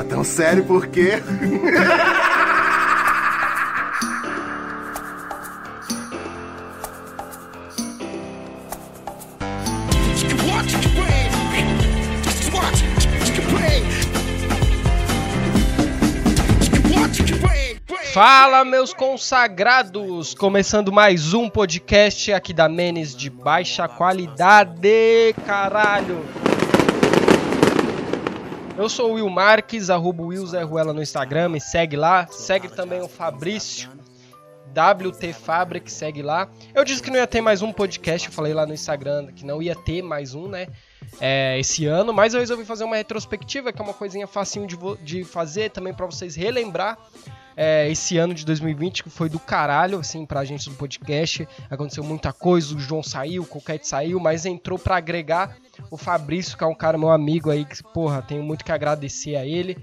Tá tão sério por quê? Fala, meus consagrados! Começando mais um podcast aqui da Menes de baixa qualidade, caralho! Eu sou o Will Marques, arroba Will Zé Ruela no Instagram, me segue lá. Segue também o Fabrício, WT Fabric, segue lá. Eu disse que não ia ter mais um podcast, eu falei lá no Instagram que não ia ter mais um, né? É, esse ano, mas eu resolvi fazer uma retrospectiva, que é uma coisinha facinho de, de fazer também para vocês relembrar é, esse ano de 2020 que foi do caralho, assim, pra gente do podcast. Aconteceu muita coisa, o João saiu, o Coquete saiu, mas entrou para agregar o Fabrício, que é um cara, meu amigo aí, que, porra, tenho muito que agradecer a ele.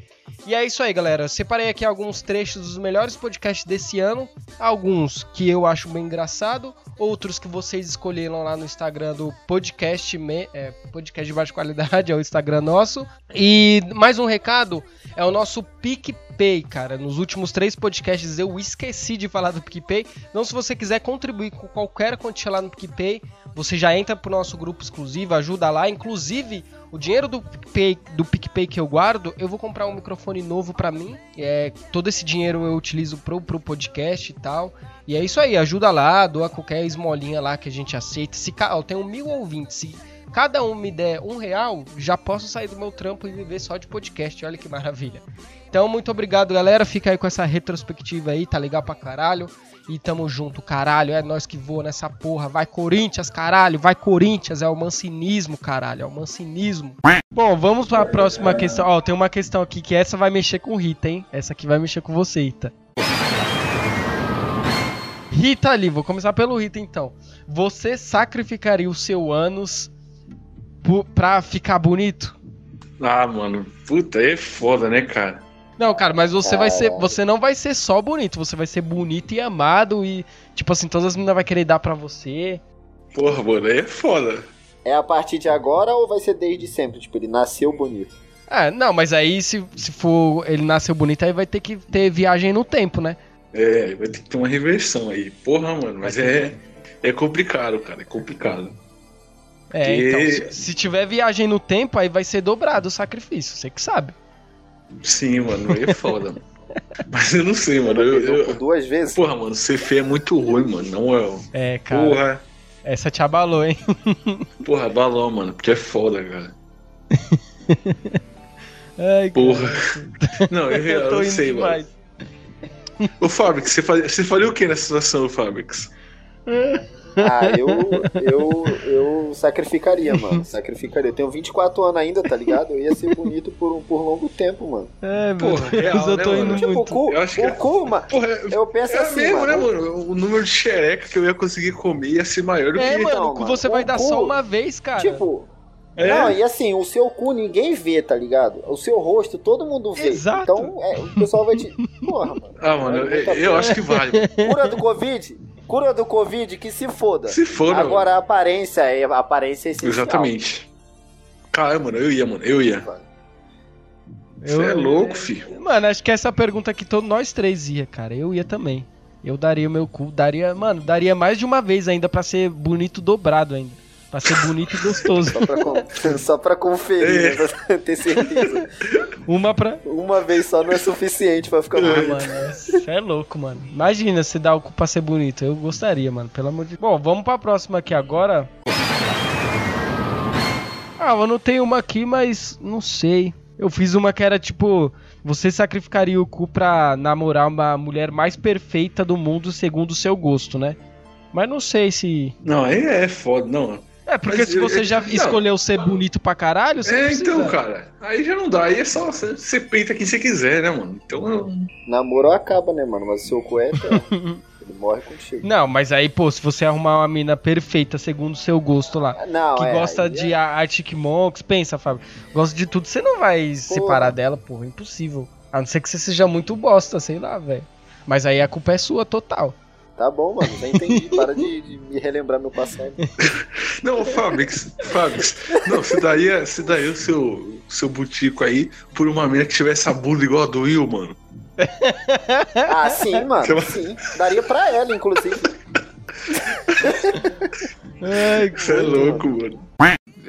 E é isso aí, galera. Separei aqui alguns trechos dos melhores podcasts desse ano. Alguns que eu acho bem engraçado, outros que vocês escolheram lá no Instagram do podcast, me, é, podcast de baixa qualidade, é o Instagram nosso. E mais um recado, é o nosso PicPay, cara. Nos últimos três podcasts eu esqueci de falar do PicPay. Então se você quiser contribuir com qualquer quantia lá no PicPay, você já entra pro nosso grupo exclusivo, ajuda lá. Inclusive, o dinheiro do PicPay, do PicPay que eu guardo, eu vou comprar um microfone novo para mim. É, todo esse dinheiro eu utilizo pro, pro podcast e tal. E é isso aí, ajuda lá, doa qualquer esmolinha lá que a gente aceita. Se ó, tem um mil ouvintes, se cada um me der um real, já posso sair do meu trampo e viver só de podcast. Olha que maravilha. Então, muito obrigado, galera. Fica aí com essa retrospectiva aí, tá legal pra caralho. E tamo junto, caralho. É nós que voa nessa porra. Vai Corinthians, caralho. Vai Corinthians. É o mancinismo, caralho. É o mancinismo. Bom, vamos para a próxima questão. Ó, tem uma questão aqui que essa vai mexer com Rita, hein? Essa aqui vai mexer com você, Rita. Rita ali, vou começar pelo Rita então. Você sacrificaria o seu ânus pra ficar bonito? Ah, mano, puta, é foda, né, cara? Não, cara, mas você vai ser. Você não vai ser só bonito, você vai ser bonito e amado e, tipo assim, todas as meninas vão querer dar pra você. Porra, mano, aí é foda. É a partir de agora ou vai ser desde sempre? Tipo, ele nasceu bonito. É, não, mas aí se, se for ele nasceu bonito, aí vai ter que ter viagem no tempo, né? É, vai ter que ter uma reversão aí. Porra, mano, mas é, é complicado, cara, é complicado. É, então, se, se tiver viagem no tempo, aí vai ser dobrado o sacrifício, você que sabe. Sim, mano, aí é foda, mano. Mas eu não sei, mano. Eu, eu, duas vezes? Porra, mano, ser feio é muito ruim, mano. Não é. É, cara. Porra. Essa te abalou, hein? Porra, abalou, mano. Porque é foda, cara. Ai, Porra. Cara. Não, eu, eu, eu não sei, demais. mano. Ô, Fábrix, você, faria, você faria o que nessa situação, Fábrix? Ah, eu, eu, eu sacrificaria, mano. Sacrificaria. Eu tenho 24 anos ainda, tá ligado? Eu ia ser bonito por, por longo tempo, mano. É, porra, real, eu tô né, indo tipo, muito. O cu, eu acho que o cu, mano. Porra, eu penso é assim, mesmo, mano. né, mano? O número de xereca que eu ia conseguir comer ia ser maior do é, que... Mano, o cu você vai dar cu, só uma vez, cara. Tipo... É. Não, e assim, o seu cu ninguém vê, tá ligado? O seu rosto todo mundo vê. Exato. Então, é, o pessoal vai te. Porra, mano. Ah, mano, eu, eu acho que vale. Cura do Covid? Cura do Covid, que se foda. Se foda. Agora a aparência, a aparência é essencial. Exatamente. Caramba, mano, eu ia, mano, eu ia. Você é louco, filho. Mano, acho que essa pergunta aqui todos nós três ia, cara. Eu ia também. Eu daria o meu cu, daria, mano, daria mais de uma vez ainda para ser bonito dobrado ainda. Pra ser bonito e gostoso. Só pra, só pra conferir, é. né, pra ter certeza. Uma pra. Uma vez só não é suficiente pra ficar bonito. Ah, mano, você é louco, mano. Imagina se dá o cu pra ser bonito. Eu gostaria, mano, pelo amor de Deus. Bom, vamos pra próxima aqui agora. Ah, eu não tenho uma aqui, mas não sei. Eu fiz uma que era tipo. Você sacrificaria o cu pra namorar uma mulher mais perfeita do mundo segundo o seu gosto, né? Mas não sei se. Não, aí é foda, não. É, porque Mas, se você já não. escolheu ser bonito pra caralho, você É, então, cara. Aí já não dá. Aí é só você peita quem você quiser, né, mano? Então. Eu... Namoro acaba, né, mano? Mas o seu coeta. Ele morre contigo. Não, mas aí, pô, se você arrumar uma mina perfeita segundo o seu gosto lá, não, que é, gosta de é... Arctic Monks, pensa, Fábio, gosta de tudo, você não vai separar dela, porra, impossível. A não ser que você seja muito bosta, sei lá, velho. Mas aí a culpa é sua total. Tá bom, mano, já entendi. Para de, de me relembrar meu passado. Não, Fabix, Fabix. Não, se daí, se daí o seu. seu butico aí por uma mina que tivesse a bunda igual a do Will, mano. Ah, sim, mano. Sim. Daria pra ela, inclusive. Ai, Você é louco, mano.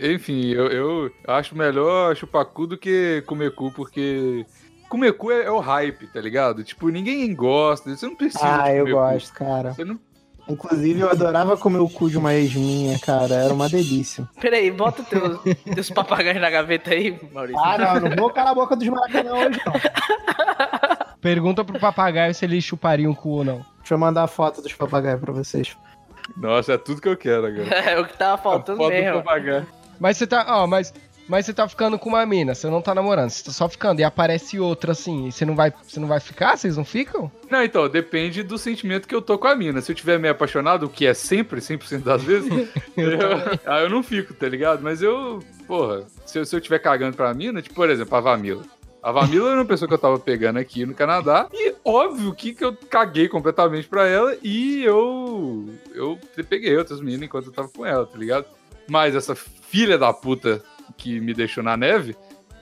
Enfim, eu, eu acho melhor chupar cu do que comer cu, porque comer cu é, é, o hype, tá ligado? Tipo, ninguém gosta, você não precisa. Ah, eu gosto, cara. Você não... Inclusive, eu adorava comer o cu de uma ex minha, cara. Era uma delícia. Peraí, bota teus, teus papagaios na gaveta aí, Maurício. Ah, não, não vou calar a boca dos maracanã hoje, não. Pergunta pro papagaio se ele chuparia um cu ou não. Deixa eu mandar a foto dos papagaios pra vocês. Nossa, é tudo que eu quero agora. É o que tava faltando a foto mesmo. Do papagaio. Mas você tá, ó, mas mas você tá ficando com uma mina, você não tá namorando, você tá só ficando e aparece outra assim, e você não vai, você não vai ficar, vocês não ficam? Não, então, depende do sentimento que eu tô com a mina. Se eu tiver meio apaixonado, o que é sempre, 100% das vezes, eu, aí eu não fico, tá ligado? Mas eu, porra, se eu, se eu tiver cagando pra mina, tipo, por exemplo, a Vamila. A Vamila era uma pessoa que eu tava pegando aqui no Canadá. E óbvio que, que eu caguei completamente pra ela. E eu. Eu peguei outras meninas enquanto eu tava com ela, tá ligado? Mas essa filha da puta que me deixou na neve,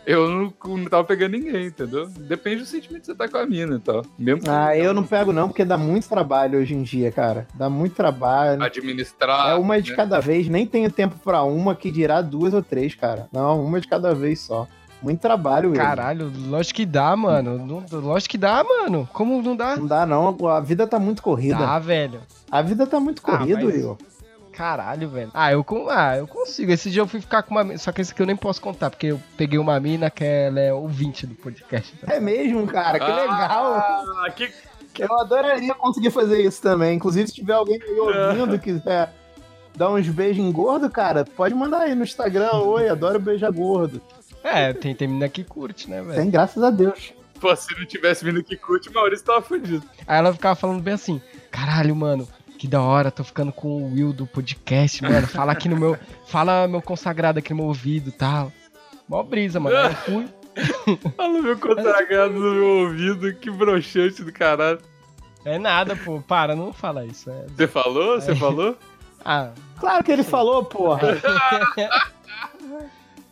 eu não, não tava pegando ninguém, entendeu? Depende do sentimento que você tá com a mina e tal. Mesmo ah, eu não pego não, porque dá muito trabalho hoje em dia, cara. Dá muito trabalho. Administrar. É uma de né? cada vez, nem tenho tempo para uma que dirá duas ou três, cara. Não, uma de cada vez só. Muito trabalho, Will. Caralho, lógico que dá, mano. Lógico que dá, mano. Como não dá? Não dá, não. A vida tá muito corrida. Dá, velho. A vida tá muito corrida, ah, mas... Will. Caralho, velho. Ah eu, ah, eu consigo. Esse dia eu fui ficar com uma Só que esse aqui eu nem posso contar, porque eu peguei uma mina que ela é ouvinte do podcast. É mesmo, cara. Que ah, legal. Que... Eu adoraria conseguir fazer isso também. Inclusive, se tiver alguém aí ouvindo que quiser dar uns beijos gordo, cara, pode mandar aí no Instagram. Oi, adoro beijar gordo. É, tem, tem mina que curte, né, velho? Tem, graças a Deus. Pô, se não tivesse mina que curte, o Maurício tava fudido. Aí ela ficava falando bem assim: caralho, mano, que da hora, tô ficando com o Will do podcast, mano. Fala aqui no meu. Fala meu consagrado aqui no meu ouvido e tal. Mó brisa, mano. Eu fui. Fala meu consagrado no meu ouvido, que broxante do caralho. É nada, pô. Para, não fala isso. É... Você falou? Você é... falou? Ah. Claro que ele falou, porra.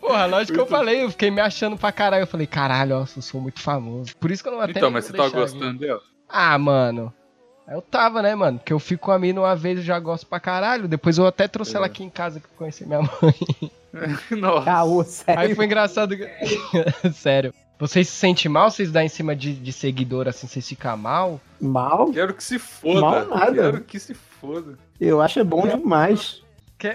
Porra, lógico muito... que eu falei, eu fiquei me achando pra caralho. Eu falei, caralho, ó, eu sou muito famoso. Por isso que eu não até Então, mas você tá gostando dela? Ah, mano. Eu tava, né, mano? Porque eu fico com a mina uma vez e já gosto pra caralho. Depois eu até trouxe é. ela aqui em casa que conheci minha mãe. Nossa. Ah, sério? Aí foi engraçado. sério. Vocês se sentem mal? Vocês dão em cima de, de seguidor assim, vocês ficam mal? Mal? Quero que se foda. Mal nada. Quero que se foda. Eu acho é bom demais.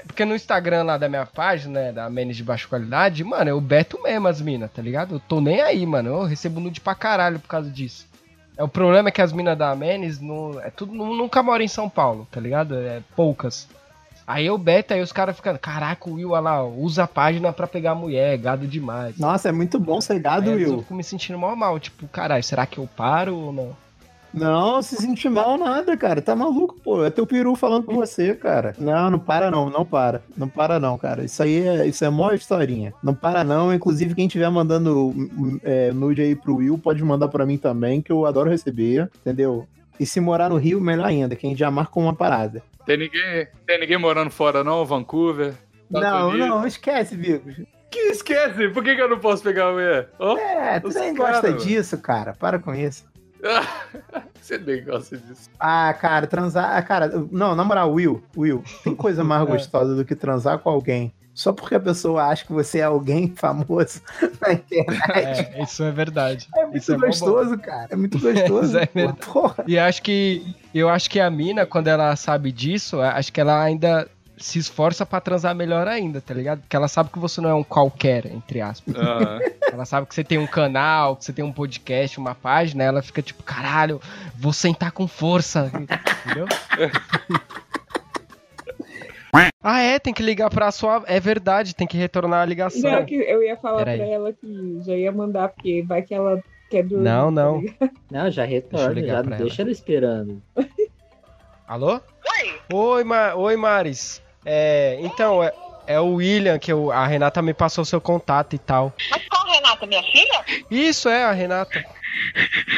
Porque no Instagram lá da minha página, né, da Menes de baixa qualidade, mano, eu beto mesmo as minas, tá ligado? Eu tô nem aí, mano. Eu recebo nude pra caralho por causa disso. É, o problema é que as minas da Menes não, é tudo, nunca moram em São Paulo, tá ligado? É poucas. Aí eu beta aí os caras ficando, caraca, o Will, olha lá, usa a página pra pegar mulher, gado demais. Nossa, é muito bom ser gado, aí, Will. Eu fico me sentindo mal mal, tipo, caralho, será que eu paro ou não? Não, se sentir mal nada, cara. Tá maluco, pô. É teu peru falando com você, cara. Não, não para não, não para. Não para não, cara. Isso aí é, isso é mó historinha. Não para não. Inclusive, quem estiver mandando é, nude aí pro Will, pode mandar para mim também, que eu adoro receber, entendeu? E se morar no Rio, melhor ainda, que a gente já marca uma parada. Tem ninguém, tem ninguém morando fora não, Vancouver? Não, não, esquece, Vigos. Que esquece? Por que, que eu não posso pegar a mulher? Oh, é, tu nem gosta disso, cara. Para com isso. Você nem gosta disso. Ah, cara, transar. Ah, cara, não, na moral, Will, Will, tem coisa mais é. gostosa do que transar com alguém. Só porque a pessoa acha que você é alguém famoso na internet. É, isso é verdade. É muito isso é gostoso, cara. É muito gostoso. é porra. E acho que eu acho que a mina, quando ela sabe disso, acho que ela ainda se esforça para transar melhor ainda, tá ligado? Porque ela sabe que você não é um qualquer, entre aspas. Uhum. Ela sabe que você tem um canal, que você tem um podcast, uma página, ela fica tipo, caralho, vou sentar com força. Entendeu? ah, é, tem que ligar pra sua. É verdade, tem que retornar a ligação. Não, que eu ia falar Pera pra aí. ela que já ia mandar, porque vai que ela quer dormir. Não, tá não. Tá não, já retorna, deixa já deixa ela esperando. Alô? Oi! Oi, Ma Oi Maris. É, então, é, é o William, que eu, a Renata me passou seu contato e tal. Mas qual Renata, minha filha? Isso, é a Renata.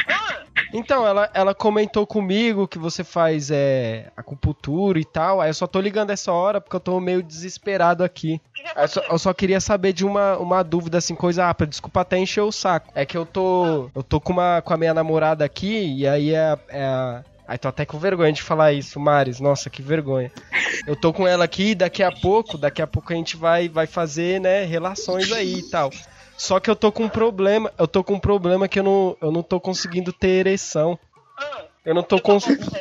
Ah, Então, ela, ela comentou comigo que você faz é, acupuntura e tal. Aí eu só tô ligando essa hora porque eu tô meio desesperado aqui. Aí eu, só, eu só queria saber de uma, uma dúvida, assim, coisa rápida. Desculpa até encher o saco. É que eu tô. Eu tô com, uma, com a minha namorada aqui e aí é, é a. Aí tô até com vergonha de falar isso, Maris. Nossa, que vergonha. Eu tô com ela aqui e daqui a pouco, daqui a pouco a gente vai, vai fazer, né, relações aí e tal. Só que eu tô com um problema, eu tô com um problema que eu não, eu não tô conseguindo ter ereção. Eu não tô conseguindo.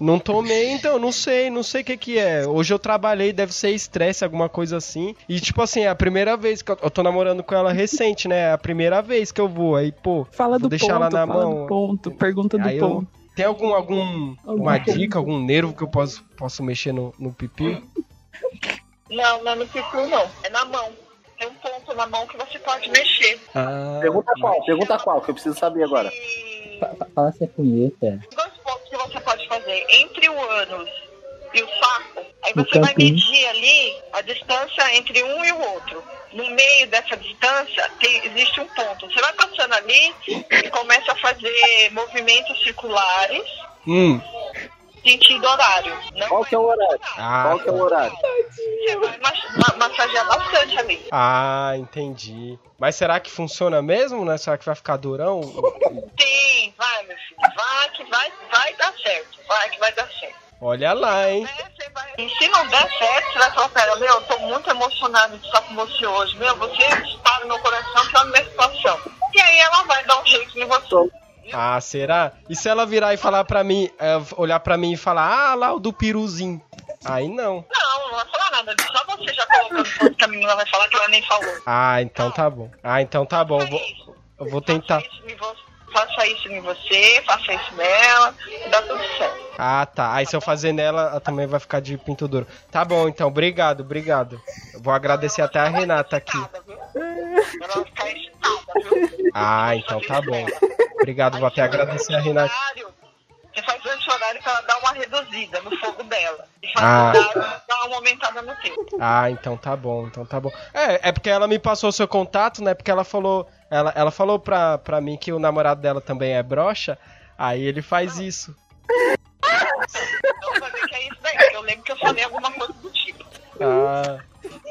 Não tomei, então, não sei, não sei o que que é. Hoje eu trabalhei, deve ser estresse, alguma coisa assim. E, tipo assim, é a primeira vez que eu, eu tô namorando com ela recente, né? É a primeira vez que eu vou. Aí, pô, Fala vou do deixar ponto, ela na fala mão. do ponto, pergunta do Aí eu- ponto. Tem algum, algum uma dica, algum nervo que eu posso, posso mexer no, no pipi? Não, não é no pipu, não. É na mão. Tem um ponto na mão que você pode mexer. Ah, Pergunta qual, pergunta qual, que eu preciso saber agora. E Fala se é punheta. dois pontos que você pode fazer entre o ânus e o saco. Aí você vai medir ali a distância entre um e o outro. No meio dessa distância tem, existe um ponto. Você vai passando ali e começa a fazer movimentos circulares hum. sentido horário. Não Qual que é o horário? Ah, Qual que é o horário? Você vai mas- ma- massagear bastante ali. ah, entendi. Mas será que funciona mesmo, né? Será que vai ficar durão? Tem, vai, meu filho. Vai que vai, vai dar certo. Vai que vai dar certo. Olha lá, hein? E se não der certo, você vai falar pra ela, meu, eu tô muito emocionado de estar com você hoje. Meu, você está no meu coração, que é a minha situação. E aí ela vai dar um jeito em você. Ah, será? E se ela virar e falar pra mim, é, olhar pra mim e falar, ah, lá o do piruzinho. Aí não. Não, não vai falar nada disso. Só você já ponto que a menina vai falar que ela nem falou. Ah, então tá bom. Ah, então tá bom. Eu Faça vou, eu vou tentar. Faça isso, em você, faça isso nela, dá tudo certo. Ah, tá. Aí se eu fazer nela, ela também vai ficar de pinto duro. Tá bom, então. Obrigado, obrigado. Vou agradecer até a Renata aqui. Excitada, viu? Ela vai ficar excitada, viu? Ah, então tá bom. Obrigado, vou até agradecer a Renata. Você faz durante o horário que ela dá uma reduzida no fogo dela. E faz Ah. horário dá uma aumentada no tempo. Ah, então tá bom, então tá bom. É, é porque ela me passou o seu contato, né? Porque ela falou. Ela, ela falou pra, pra mim que o namorado dela também é broxa. Aí ele faz isso. Então que é isso daí. Eu lembro que eu falei alguma coisa do tipo. Ah.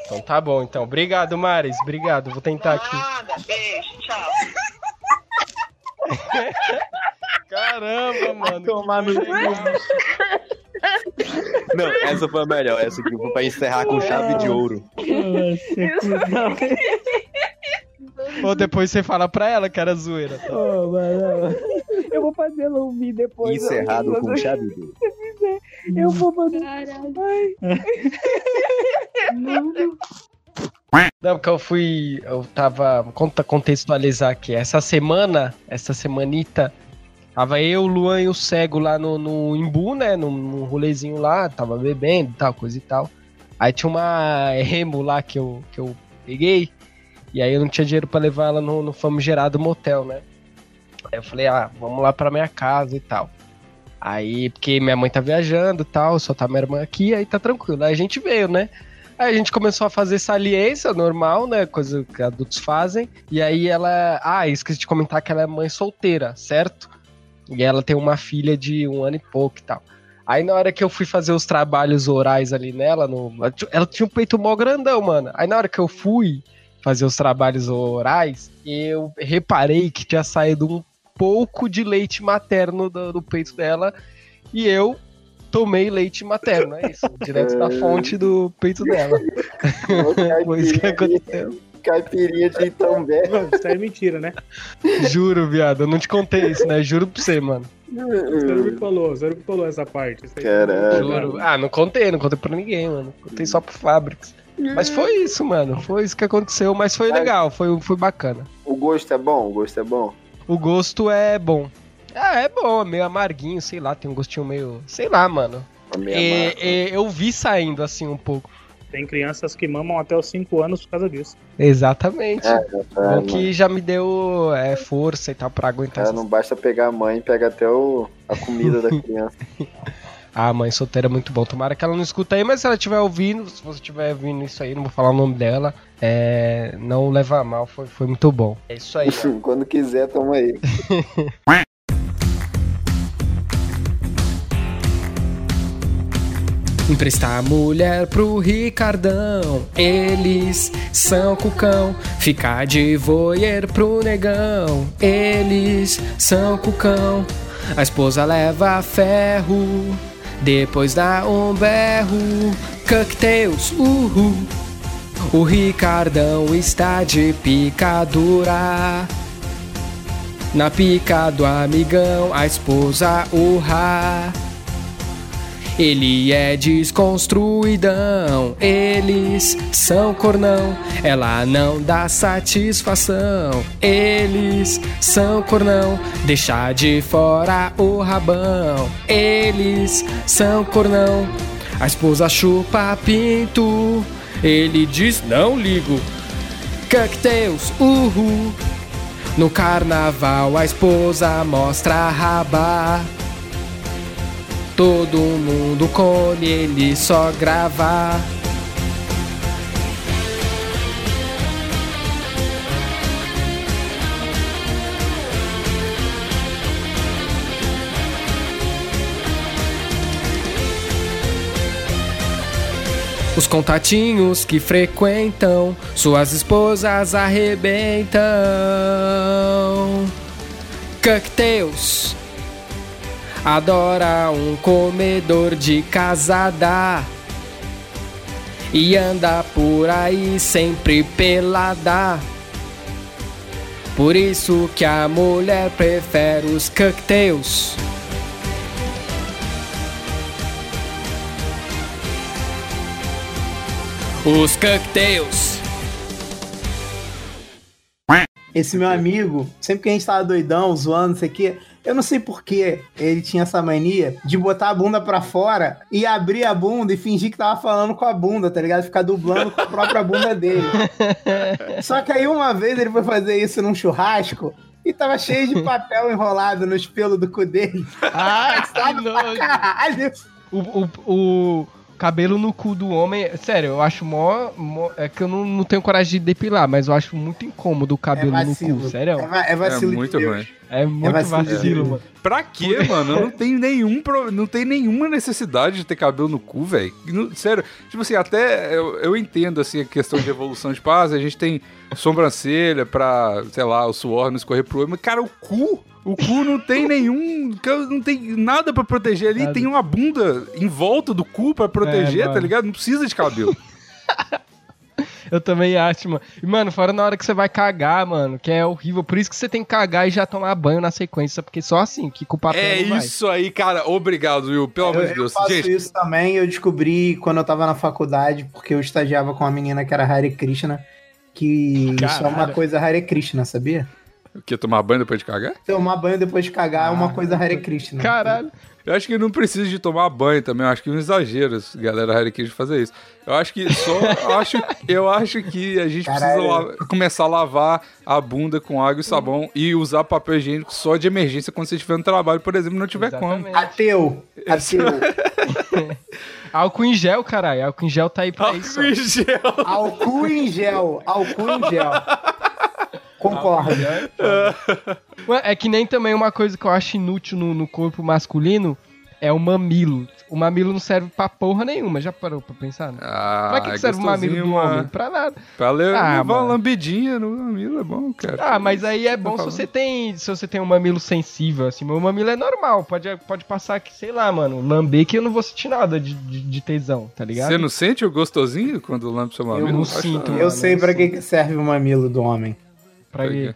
Então tá bom, então. Obrigado, Maris. Obrigado. Vou tentar aqui. Nada, beijo, tchau. Caramba, mano. Tomar no Não, essa foi a melhor. Essa aqui foi pra encerrar com chave de ouro. Ou depois você fala pra ela que era zoeira. tá? Ô, mano, eu vou fazer ela ouvir depois. Encerrado eu, com chave de ouro. Eu vou fazer. Ai. Mano. Não, porque eu fui. Eu tava. Conta contextualizar aqui. Essa semana, essa semanita, tava eu, o Luan e o Cego lá no, no Imbu, né? Num, num rolezinho lá, tava bebendo tal, coisa e tal. Aí tinha uma remo lá que eu, que eu peguei. E aí eu não tinha dinheiro pra levar ela no, no famigerado motel, né? Aí eu falei, ah, vamos lá pra minha casa e tal. Aí, porque minha mãe tá viajando e tal, só tá minha irmã aqui, aí tá tranquilo. Aí a gente veio, né? Aí a gente começou a fazer saliência normal, né? Coisa que adultos fazem. E aí ela. Ah, esqueci de comentar que ela é mãe solteira, certo? E ela tem uma filha de um ano e pouco e tal. Aí na hora que eu fui fazer os trabalhos orais ali nela, no... ela tinha um peito mó grandão, mano. Aí na hora que eu fui fazer os trabalhos orais, eu reparei que tinha saído um pouco de leite materno do, do peito dela. E eu tomei leite materno, é isso. Direto da fonte do peito dela. Foi isso que aconteceu. Caipirinha de Itambé. Isso é mentira, né? Juro, viado. Eu não te contei isso, né? Juro pra você, mano. Você não me falou, você não me falou essa parte. Caralho. Juro. Ah, não contei, não contei pra ninguém, mano. Contei só pro Fabrics. Mas foi isso, mano. Foi isso que aconteceu, mas foi legal, foi, foi bacana. O gosto é bom? O gosto é bom? O gosto é bom. Ah, é bom, é meio amarguinho, sei lá, tem um gostinho meio. Sei lá, mano. É E- e eu vi saindo assim um pouco. Tem crianças que mamam até os 5 anos por causa disso. Exatamente. É, Bom que já me deu é, força e tal pra aguentar É, essas não basta pegar a mãe, pega até o, a comida da criança. Ah, mãe solteira é muito bom. Tomara que ela não escuta aí, mas se ela estiver ouvindo, se você estiver ouvindo isso aí, não vou falar o nome dela, é, não leva a mal, foi, foi muito bom. É isso aí. Quando quiser, toma aí. Emprestar mulher pro Ricardão, eles são cucão. Ficar de voyeur pro negão, eles são cucão. A esposa leva ferro, depois dá um berro. Cocktails, uhul. O Ricardão está de picadura. Na pica do amigão, a esposa urra. Ele é desconstruidão, eles são cornão. Ela não dá satisfação, eles são cornão. Deixa de fora o rabão, eles são cornão. A esposa chupa pinto, ele diz não ligo. Cocktails, uhul. No carnaval a esposa mostra a raba. Todo mundo come, ele só grava. Os contatinhos que frequentam, suas esposas arrebentam. Cocktails adora um comedor de casada e anda por aí sempre pelada. Por isso que a mulher prefere os cocktails. Os cocktails. Esse meu amigo, sempre que a gente tava doidão, zoando, não sei o quê, eu não sei porquê ele tinha essa mania de botar a bunda pra fora e abrir a bunda e fingir que tava falando com a bunda, tá ligado? Ficar dublando com a própria bunda dele. Só que aí uma vez ele foi fazer isso num churrasco e tava cheio de papel enrolado nos pelos do cu dele. Ah, que nojo. caralho. O, o, o cabelo no cu do homem, sério, eu acho mó. mó- é que eu não, não tenho coragem de depilar, mas eu acho muito incômodo o cabelo no vacilo. cu, sério. É, va- é vacilo É de muito ruim. É muito vacilo vacilo, mano. Pra quê, mano? Não tem nenhum pro- não tem nenhuma necessidade de ter cabelo no cu, velho. Sério, tipo assim, até eu, eu entendo assim a questão de evolução de paz, a gente tem sobrancelha pra, sei lá, o suor não escorrer pro olho, mas cara, o cu, o cu não tem nenhum, não tem nada pra proteger ali, Nada. tem uma bunda em volta do cu pra proteger, É, tá ligado? Não precisa de cabelo. Eu também acho, mano. E, mano, fora na hora que você vai cagar, mano, que é horrível. Por isso que você tem que cagar e já tomar banho na sequência, porque só assim, que com o papel É isso aí, cara. Obrigado, Will. Pelo amor Eu, de eu Deus. faço Gente, isso também, eu descobri quando eu tava na faculdade, porque eu estagiava com uma menina que era Hare Krishna, que isso é uma Caralho. coisa Hare Krishna, sabia? O que? Tomar banho depois de cagar? Tomar banho depois de cagar é Ah. uma coisa Hare Krishna. Caralho. Eu acho que não precisa de tomar banho também. Eu acho que é um exagero, galera Harry King fazer isso. Eu acho que só. eu, acho, eu acho que a gente Caralho. precisa la- começar a lavar a bunda com água e sabão e usar papel higiênico só de emergência quando você estiver no trabalho, por exemplo, e não tiver como. Exatamente. Ateu, ateu. Álcool em gel, caralho. Álcool em gel tá aí pra isso. Álcool em gel. Álcool em gel, álcool em gel. Concordo. Ué, É que nem também uma coisa que eu acho inútil no, no corpo masculino é o mamilo. O mamilo não serve pra porra nenhuma. Já parou pra pensar? Né? Ah, pra que, que serve o mamilo do homem? mano. Pra nada. Pra levar Ah, uma mano. lambidinha no mamilo é bom, cara. Ah, mas aí é bom se falando. você tem. Se você tem um mamilo sensível, assim. Meu mamilo é normal. Pode, pode passar que, sei lá, mano, lamber que eu não vou sentir nada de, de, de tesão, tá ligado? Você não sente o gostosinho quando lambe seu mamilo? não Acho sinto, mano. Eu sei pra que que serve o mamilo do homem. Pra quê?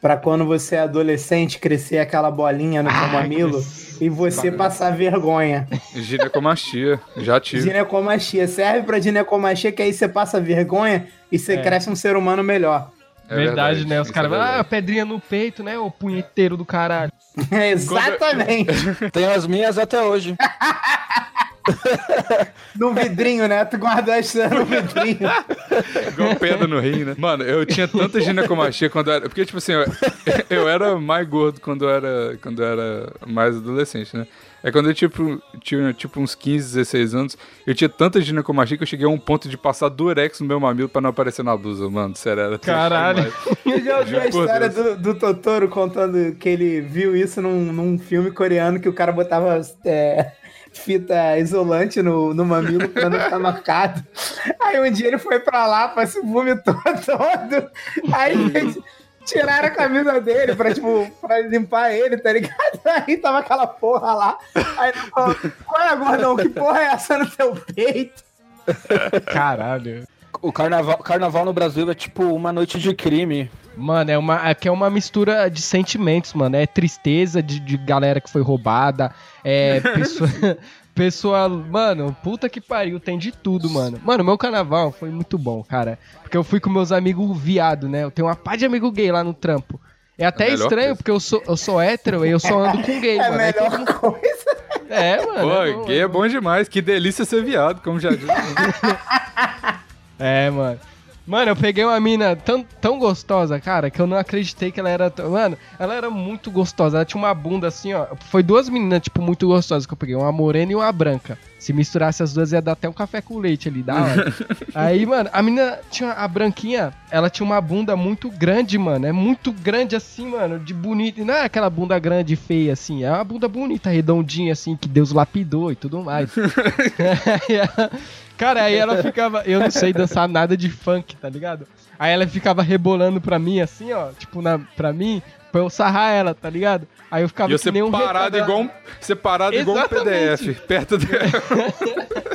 Pra quando você é adolescente crescer aquela bolinha no seu Ai, mamilo que e você passar vergonha. Ginecomastia. Já tive. Ginecomastia. Serve pra ginecomastia que aí você passa vergonha e você É. cresce um ser humano melhor. É verdade, né? Os caras é ah, pedrinha no peito, né? O punheteiro do caralho. Exatamente. Tenho as minhas até hoje. no vidrinho, né? Tu guardou as suas no vidrinho. Igual pedra no rim, né? Mano, eu tinha tanta ginecomastia quando eu era. Porque, tipo assim, eu, eu era mais gordo quando eu era, quando eu era mais adolescente, né? É quando eu tipo, tinha tipo uns 15, 16 anos, eu tinha tanta ginecomastia que eu cheguei a um ponto de passar durex no meu mamilo pra não aparecer na blusa, mano. Sério, era Caralho. Você já ouviu a história do, do Totoro contando que ele viu isso num, num filme coreano que o cara botava é, fita isolante no, no mamilo pra não ficar marcado. Aí um dia ele foi pra lá, pra se vomitou todo. Aí tiraram a camisa dele pra, tipo, pra limpar ele, tá ligado? Aí tava aquela porra lá. Aí ele falou, qual é, gordão? Que porra é essa no teu peito? Caralho. O carnaval, carnaval no Brasil é tipo uma noite de crime. Mano, é uma, aqui é uma mistura de sentimentos, mano. É tristeza de, de galera que foi roubada. É pessoa, pessoa. Mano, puta que pariu, tem de tudo, mano. Mano, meu carnaval foi muito bom, cara. Porque eu fui com meus amigos viado, né? Eu tenho uma pá de amigo gay lá no trampo. É até É a melhor estranho, coisa. porque eu sou, eu sou hétero e eu só ando com gay, É a mano. Aí melhor todo mundo- coisa. É, mano. Pô, é bom, gay é bom demais. Que delícia ser viado, como já disse. É, mano. Mano, eu peguei uma mina tão, tão gostosa, cara, que eu não acreditei que ela era. Mano, ela era muito gostosa. Ela tinha uma bunda assim, ó. Foi duas meninas, tipo, muito gostosas que eu peguei. Uma morena e uma branca. Se misturasse as duas, ia dar até um café com leite ali, da hora. Aí, mano, a menina tinha. A branquinha, ela tinha uma bunda muito grande, mano. É muito grande assim, mano. De bonita. E Não é aquela bunda grande e feia, assim. É uma bunda bonita, redondinha, assim, que Deus lapidou e tudo mais. Cara, aí ela ficava. Eu não sei dançar nada de funk, tá ligado? Aí ela ficava rebolando pra mim, assim, ó. Tipo, na, pra mim, pra eu sarrar ela, tá ligado? Aí eu ficava E que nem um parado igual um, você parado igual um Exatamente. PDF, perto dela.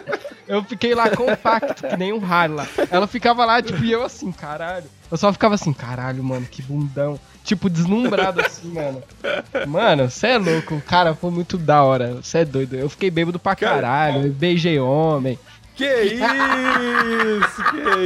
Eu fiquei lá compacto, que nem um raro lá. Ela ficava lá, tipo, e eu assim, caralho. Eu só ficava assim, caralho, mano, que bundão. Tipo, deslumbrado assim, mano. Mano, você é louco. Cara, foi muito da hora. Você é doido. Eu fiquei bêbado pra caralho. Eu beijei homem. Que isso, que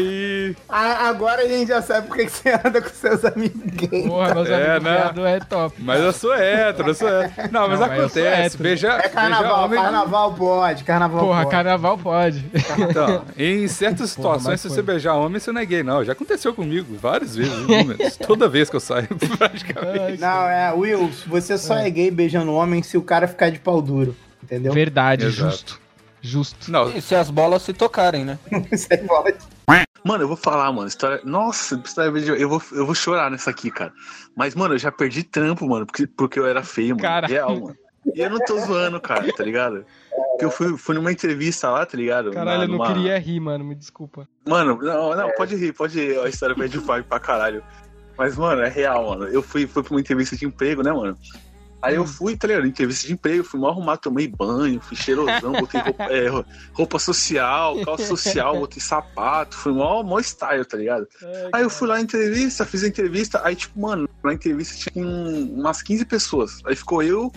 isso. Agora a gente já sabe por que você anda com seus amigos gays. Porra, meus É, amigos né? é top. Mas eu sou hétero, eu sou hétero. Não, mas Não, acontece. Beijar, É carnaval, homem. carnaval pode, carnaval Porra, pode. carnaval pode. Então, em certas Porra, situações, mas se foi. você beijar homem, você não é gay, não. Já aconteceu comigo várias vezes, inúmeras. Toda vez que eu saio, praticamente. Não, é, Will, você só é. gay beijando homem se o cara ficar de pau duro, entendeu? Verdade, Exato. justo. Justo. Não, E se as bolas se tocarem, né? É. Mano, eu vou falar, mano. História... Nossa, história de- eu vou, eu vou chorar nessa aqui, cara. Mas, mano, eu já perdi trampo, mano, porque, porque eu era feio, mano. Cara. Real, mano. E eu não tô zoando, cara, tá ligado? Porque eu fui, fui numa entrevista lá, tá ligado? Caralho, Na- eu não numa- queria rir, mano. Me desculpa. Mano, não, não, pode rir, pode rir. A história pede pai pra caralho. Mas, mano, é real, mano. Eu fui, fui pra uma entrevista de emprego, né, mano? Aí eu fui, tá ligado? Entrevista de emprego, fui mal arrumado, tomei banho, fui cheirosão, botei roupa, é, ro- roupa social, calça social, botei sapato, fui mó, mó style, tá ligado? Aí eu fui lá na entrevista, fiz a entrevista, aí, tipo, mano, na entrevista tinha um- umas 15 pessoas. Aí ficou eu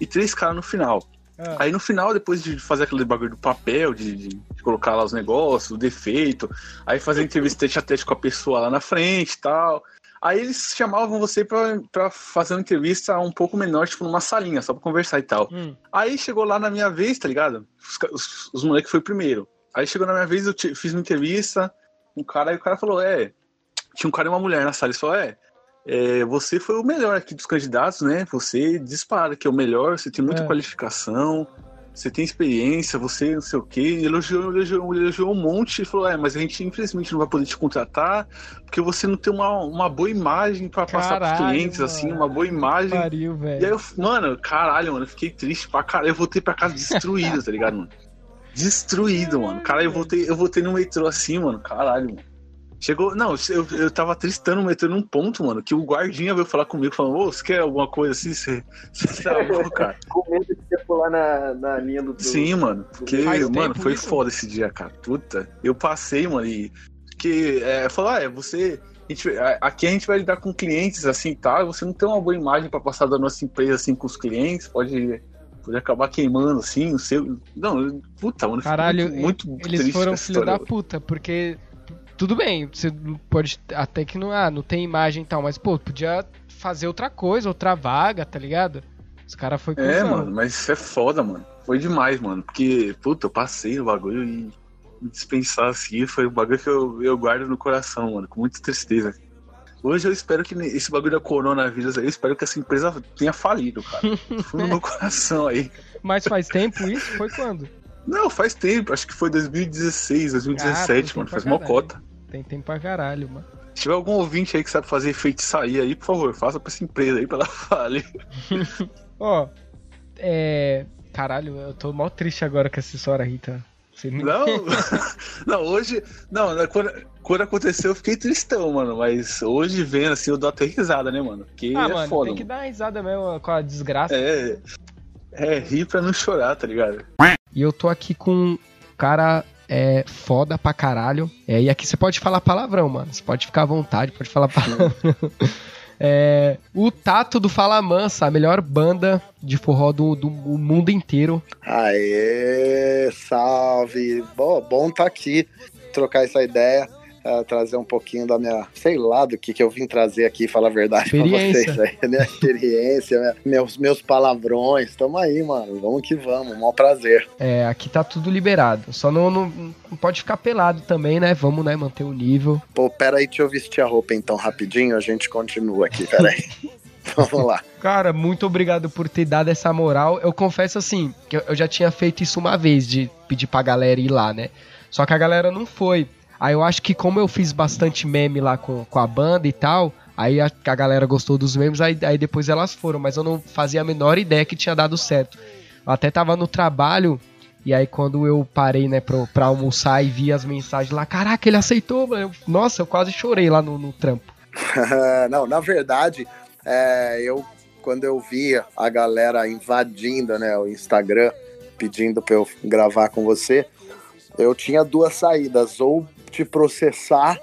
e três caras no final. Ah. Aí no final, depois de fazer aquele bagulho do papel, de, de- de colocar lá os negócios, o defeito, aí fazer entrevista tete a tete com a pessoa lá na frente e tal. Aí eles chamavam você pra, pra fazer uma entrevista um pouco menor, tipo numa salinha, só pra conversar e tal. Hum. Aí chegou lá na minha vez, tá ligado? Os, os, os moleques foi primeiro. Aí chegou na minha vez, eu te- fiz uma entrevista, um cara, aí o cara falou, é. Tinha um cara e uma mulher na sala, ele falou, é. é, você foi o melhor aqui dos candidatos, né? Você dispara que é o melhor, você tem muita É. qualificação, você tem experiência, você não sei o quê. Elogiou, elogiou, elogiou um monte e falou: É, mas a gente infelizmente não vai poder te contratar porque você não tem uma, uma boa imagem pra passar pros clientes, assim, mano. uma boa imagem. Pariu, E aí eu, mano, caralho, mano, eu fiquei triste pra caralho. Eu voltei pra casa destruído, tá ligado, mano? Destruído, mano. Caralho, eu voltei, eu voltei no metrô assim, mano. Caralho, mano. Chegou. Não, eu, eu tava tristando o metrô num ponto, mano, que o guardinha veio falar comigo, falando, ô, você quer alguma coisa assim? Você, você tá louco, cara? Com medo de você pular na, na linha do. Sim, mano. Porque, Faz mano, tempo foi isso? foda esse dia, cara. Puta. Eu passei, mano, e. Que é, falou, ah, é, você. a gente- aqui a gente vai lidar com clientes assim e tal. Você não tem uma boa imagem pra passar da nossa empresa assim com os clientes, pode, pode acabar queimando assim o seu. Não, puta, mano. Caralho, muito, muito eles triste foram filho da puta, porque. Tudo bem, você pode. Até que não, ah, não tem imagem e tal, mas, pô, podia fazer outra coisa, outra vaga, tá ligado? Os caras foi É, cuzão. mano, mas isso é foda, mano. Foi demais, mano. Porque, puta, eu passei o bagulho e me dispensar assim, foi um bagulho que eu, eu guardo no coração, mano, com muita tristeza. Hoje eu espero que esse bagulho da coronavírus aí, eu espero que essa empresa tenha falido, cara. Fundo no meu coração aí. Mas faz tempo isso? Foi quando? Não, faz tempo, acho que foi 2016, 2017, Ah, mano, faz caralho. cota. Tem tempo pra caralho, mano. Se tiver algum ouvinte aí que sabe fazer feitiçaria aí, por favor, faça pra essa empresa aí pra ela falir. Ó, é. Caralho, eu tô mal triste agora com essa história, Rita. Você me- Não, não, hoje. Não, né, quando, quando aconteceu eu fiquei tristão, mano. Mas hoje vendo assim, eu dou até risada, né, mano? Porque Ah, é mano, foda. tem que mano. dar risada mesmo com a desgraça. É. É, rir pra não chorar, tá ligado? E eu tô aqui com um cara é, foda pra caralho. É, e aqui você pode falar palavrão, mano. Você pode ficar à vontade, pode falar palavrão. É, o Tato do Fala Mansa, a melhor banda de forró do, do mundo inteiro. Aê, salve. Bom, bom tá aqui, trocar essa ideia, eh, trazer um pouquinho da minha, sei lá, do que, que eu vim trazer aqui, falar a verdade pra vocês aí, né? Experiência, né? meus, meus palavrões, tamo aí, mano, vamos que vamos, maior prazer. É, aqui tá tudo liberado. Só não, não, não pode ficar pelado também, né? Vamos, né, manter o nível. Pô, pera aí, deixa eu vestir a roupa então rapidinho, a gente continua aqui, pera aí. vamos lá. Cara, muito obrigado por ter dado essa moral. Eu confesso assim, que eu- eu já tinha feito isso uma vez, de pedir pra galera ir lá, né? Só que a galera não foi. Aí eu acho que como eu fiz bastante meme lá com, com a banda e tal, aí a, a galera gostou dos memes, aí, aí depois elas foram. Mas eu não fazia a menor ideia que tinha dado certo. Eu até tava no trabalho, e aí quando eu parei, né, pra, pra almoçar e vi as mensagens lá, caraca, ele aceitou. Eu- nossa, eu quase chorei lá no, no trampo. não, na verdade, é, eu quando eu via a galera invadindo né, o Instagram, pedindo pra eu gravar com você, eu tinha duas saídas, ou te processar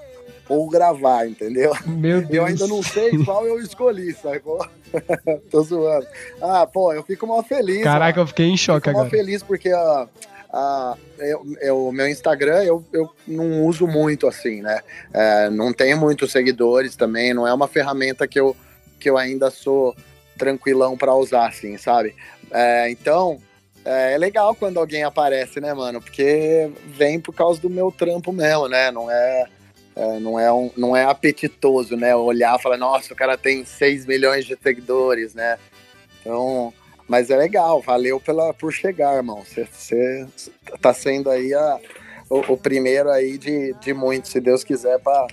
ou gravar, entendeu? Meu Deus. Eu ainda não sei qual eu escolhi, sacou? Tô zoando. Ah, pô, eu fico mal feliz. Caraca, eu fiquei em choque Fico mal agora. feliz porque a, a, eu, eu- o meu Instagram eu, eu não uso muito assim, né? É, não tenho muitos seguidores também, não é uma ferramenta que eu, que eu ainda sou tranquilão pra usar, assim, sabe? É, então, é, é legal quando alguém aparece, né, mano? Porque vem por causa do meu trampo mesmo, né? Não é. é, não, é um, não é apetitoso, né? Olhar e falar, nossa, o cara tem 6 milhões de seguidores, né? Então, mas é legal, valeu pela, por chegar, irmão. Você tá sendo aí a, o, o primeiro aí de, de muitos, se Deus quiser, pra,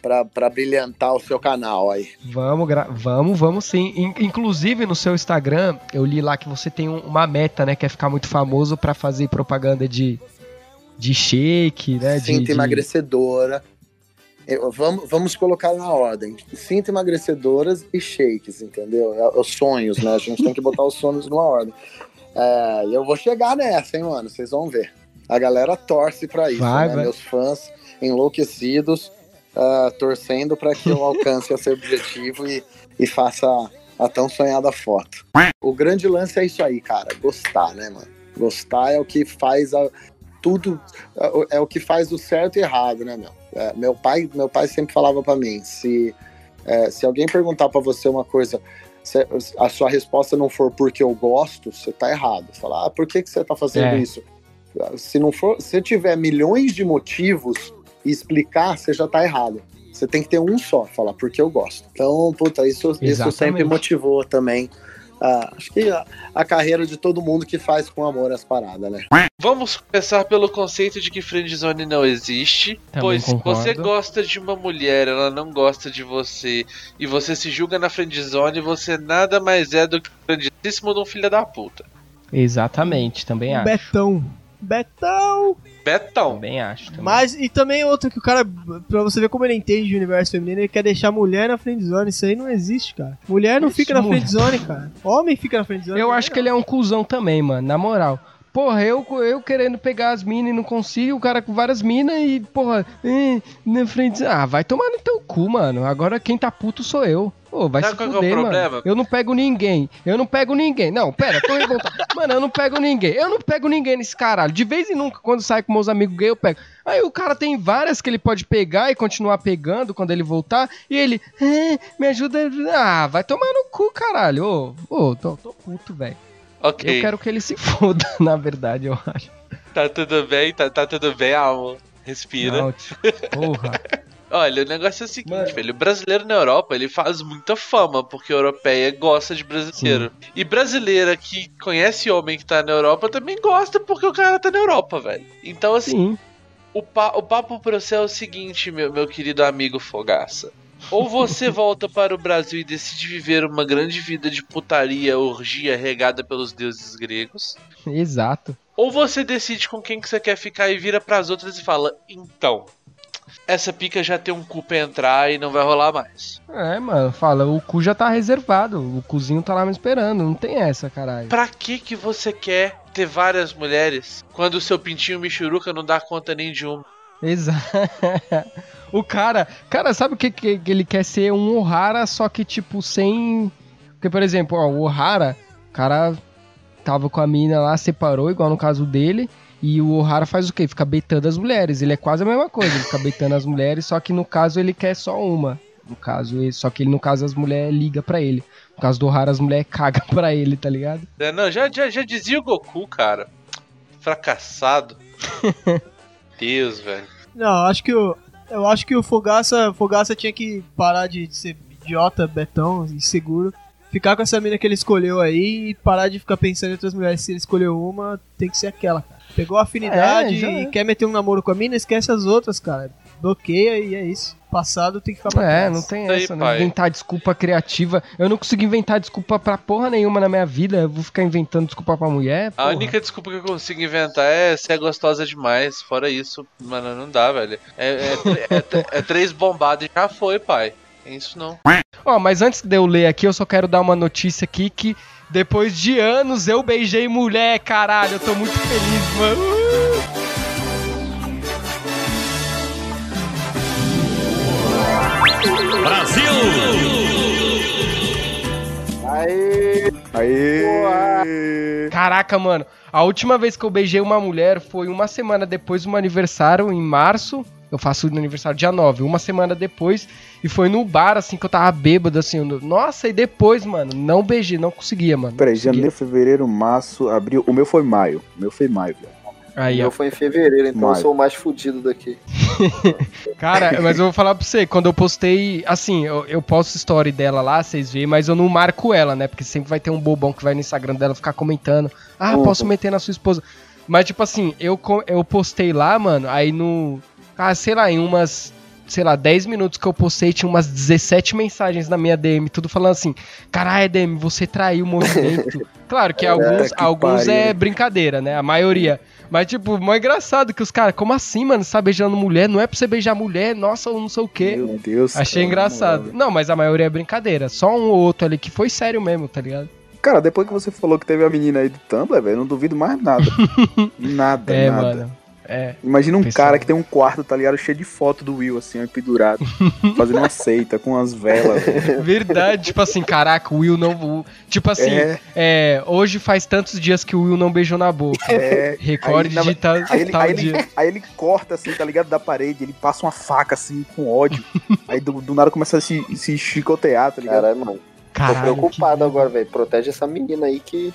pra, pra brilhantar o seu canal aí. Vamos, vamos, vamos sim. In- inclusive no seu Instagram, eu li lá que você tem um- uma meta, né? Que é ficar muito famoso pra fazer propaganda de, de shake, né? de- Cinta de- emagrecedora. Eu- vamos, vamos colocar na ordem. Cinta emagrecedoras e shakes, entendeu? É, Os sonhos, né? A gente tem que botar os sonhos numa ordem. É, e eu vou chegar nessa, hein, mano? Vocês vão ver. A galera torce pra isso, Vai, né? vai. Meus fãs enlouquecidos, ah, torcendo pra que eu alcance esse objetivo e, e faça a tão sonhada foto. O grande lance é isso aí, cara. Gostar, né, mano? Gostar é o que faz a, tudo é o que faz o certo e errado, né, meu? É, meu pai, meu pai sempre falava pra mim, se é, se alguém perguntar pra você uma coisa, se a sua resposta não for porque eu gosto, você tá errado. Você fala, ah, por que que você tá fazendo É. isso? Se não for, se tiver milhões de motivos e explicar, você já tá errado. Você tem que ter um só, falar porque eu gosto. Então, puta, isso, isso sempre motivou também. ah, acho que a, a carreira de todo mundo que faz com amor as paradas, né? Vamos começar pelo conceito de que friendzone não existe, Também pois se concordo. você gosta de uma mulher, ela não gosta de você, e você se julga na friendzone, você nada mais é do que o grandíssimo de um filho da puta. Exatamente, também acho. Betão. Betão! Betão. Também acho. também. Mas, e também outro que o cara, pra você ver como ele entende de universo feminino, ele quer deixar mulher na friendzone. Isso aí não existe, cara. Mulher não Isso, fica na friendzone, cara. Homem fica na friendzone. Eu acho que ele é um cuzão também, mano, na moral. Porra, eu, eu querendo pegar as minas e não consigo, o cara com várias minas e, porra, eh, na frente. Ah, vai tomar no teu cu, mano. Agora quem tá puto sou eu. Pô, vai Sabe se é o fuder, problema? mano. Eu não pego ninguém. Eu não pego ninguém. Não, pera, tô revoltado. mano, eu não pego ninguém. Eu não pego ninguém nesse caralho. De vez em nunca, quando sai com meus amigos gays, eu pego. Aí o cara tem várias que ele pode pegar e continuar pegando quando ele voltar. E ele, eh, me ajuda. Ah, vai tomar no cu, caralho. Ô, ô, tô, tô puto, velho. Ok. Eu quero que ele se foda, na verdade, eu acho. Tá tudo bem, tá, tá tudo bem, amor. Respira. Não, porra. Olha, o negócio é o seguinte, velho. O brasileiro na Europa, ele faz muita fama, porque a europeia gosta de brasileiro. E brasileira que conhece homem que tá na Europa também gosta porque o cara tá na Europa, velho. Então, assim, o, pa o papo pra você é o seguinte, meu, meu querido amigo Fogaça. Ou você volta para o Brasil e decide viver uma grande vida de putaria, orgia regada pelos deuses gregos. Exato. Ou você decide com quem que você quer ficar e vira pras outras e fala: Então, essa pica já tem um cu pra entrar e não vai rolar mais. É, mano, fala, o cu já tá reservado, o cozinho tá lá me esperando, não tem essa, caralho. Pra que que você quer ter várias mulheres quando o seu pintinho michuruca não dá conta nem de uma? Exato. O cara, cara, sabe o que, que, ele quer ser? Um Ohara, só que tipo sem. Porque, por exemplo, ó, o Ohara, o cara tava com a mina lá, separou, igual no caso dele. E o Ohara faz o quê? Fica beitando as mulheres. Ele é quase a mesma coisa, ele fica beitando as mulheres, só que no caso ele quer só uma. No caso, só que ele, no caso, as mulheres ligam pra ele. No caso do Ohara, as mulheres cagam pra ele, tá ligado? É, não, já, já, já dizia o Goku, cara. Fracassado. Deus, velho. Não, acho que o. Eu acho que o Fogaça, Fogaça tinha que parar de ser idiota, betão, inseguro. Ficar com essa mina que ele escolheu aí e parar de ficar pensando em outras mulheres. Se ele escolheu uma, tem que ser aquela, cara. Pegou a afinidade É, já e é. quer meter um namoro com a mina, esquece as outras, cara. Bloqueia e é isso. Passado tem que ficar pra É, trás. não tem Isso aí, essa, né? pai. Inventar desculpa criativa. Eu não consigo inventar desculpa pra porra nenhuma na minha vida. Eu vou ficar inventando desculpa pra mulher. A porra. única desculpa que eu consigo inventar é ser gostosa demais. Fora isso, mano, não dá, velho. É, é, é- é três bombadas e já foi, pai. É isso não. Ó, mas antes de eu ler aqui, eu só quero dar uma notícia aqui que depois de anos eu beijei mulher, caralho. Eu tô muito feliz, mano. Uh! Aí. Aí. Caraca, mano. A última vez que eu beijei uma mulher foi uma semana depois do meu aniversário, em março. Eu faço no aniversário dia 9, uma semana depois. E foi no bar, assim, que eu tava bêbado, assim. Nossa, e depois, mano, não beijei, não conseguia, mano. Peraí, conseguia. janeiro, fevereiro, março, abril. O meu foi maio. O meu foi maio, velho. Aí, ó. foi em fevereiro, então Maio. eu sou o mais fudido daqui. Cara, mas eu vou falar pra você, quando eu postei, assim, eu, eu posto story dela lá, vocês veem, mas eu não marco ela, né? Porque sempre vai ter um bobão que vai no Instagram dela ficar comentando. Ah, Uhum. posso meter na sua esposa. Mas, tipo assim, eu, eu postei lá, mano, aí no. Ah, sei lá, em umas. Sei lá, 10 minutos que eu postei, tinha umas 17 mensagens na minha DM, tudo falando assim: Caralho, DM, você traiu o movimento. claro que alguns, que alguns pariu. é brincadeira, né? A maioria. Mas, tipo, mó engraçado que os caras, como assim, mano? Você tá beijando mulher? Não é pra você beijar mulher? Nossa, eu não sei o quê. Meu Deus. Achei cara, engraçado. moral, Não, mas a maioria é brincadeira. Só um ou outro ali que foi sério mesmo, tá ligado? Cara, depois que você falou que teve a menina aí do Tumblr, velho, eu não duvido mais nada. nada, É, nada. mano. É. Imagina um Pessoal. cara que tem um quarto, tá ligado? Cheio de foto do Will, assim, ó, pendurado. fazendo uma seita com as velas. Verdade, tipo assim, caraca, o Will não. Tipo assim, É. é, hoje faz tantos dias que o Will não beijou na boca. É. Recorde Aí, na- de tal, Aí ele, tal aí, ele, dia. aí ele corta, assim, tá ligado? Da parede, ele passa uma faca, assim, com ódio. aí do, do nada começa a se, se chicotear, tá ligado? Caralho, mano. Tô Caralho, preocupado agora, velho. Protege essa menina aí que.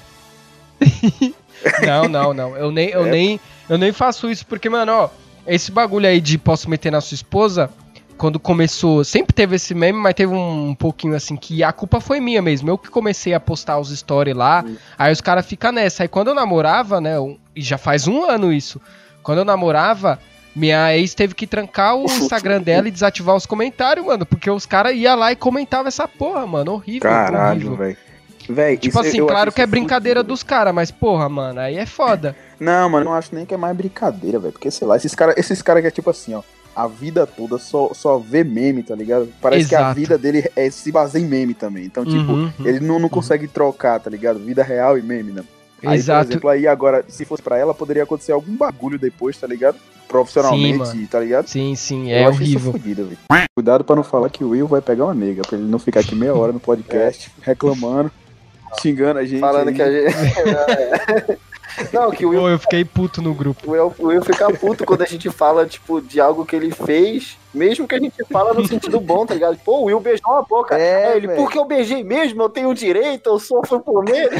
Não, não, não. Eu nem, eu É. nem, eu nem faço isso porque, mano, ó, esse bagulho aí de posso meter na sua esposa, quando começou, sempre teve esse meme, mas teve um, um pouquinho assim que a culpa foi minha mesmo. Eu que comecei a postar os stories lá, aí os caras ficam nessa. Aí quando eu namorava, né, um- e já faz um ano isso, quando eu namorava, minha ex teve que trancar o Instagram dela e desativar os comentários, mano, porque os caras iam lá e comentavam essa porra, mano, horrível. Caralho, velho. Véi, Tipo isso- assim, eu claro que é brincadeira dos caras, mas porra, mano, aí é foda. Não, mano, eu não acho nem que é mais brincadeira, velho. Porque, sei lá, esses caras esses cara que é tipo assim, ó. A vida toda só, só vê meme, tá ligado? Parece que a Exato. vida dele é, se baseia em meme também. Então, tipo, Uhum, uhum. ele não, não consegue trocar, tá ligado? Vida real e meme, né? Aí, Exato. por exemplo, aí agora, se fosse pra ela, poderia acontecer algum bagulho depois, tá ligado? Profissionalmente, Sim, tá ligado? Sim, sim, Eu é acho isso horrível. fodido, velho. Cuidado pra não falar que o Will vai pegar uma nega, pra ele não ficar aqui meia hora no podcast, reclamando, xingando a gente. Falando aí. que a gente. Não, que o Will, Pô, eu fiquei puto no grupo. o Will, o Will fica puto quando a gente fala, tipo, de algo que ele fez, mesmo que a gente fala no sentido bom, tá ligado? Pô, o Will beijou uma boca. É, Aí ele, porque eu beijei mesmo, eu tenho direito, eu sofro por medo.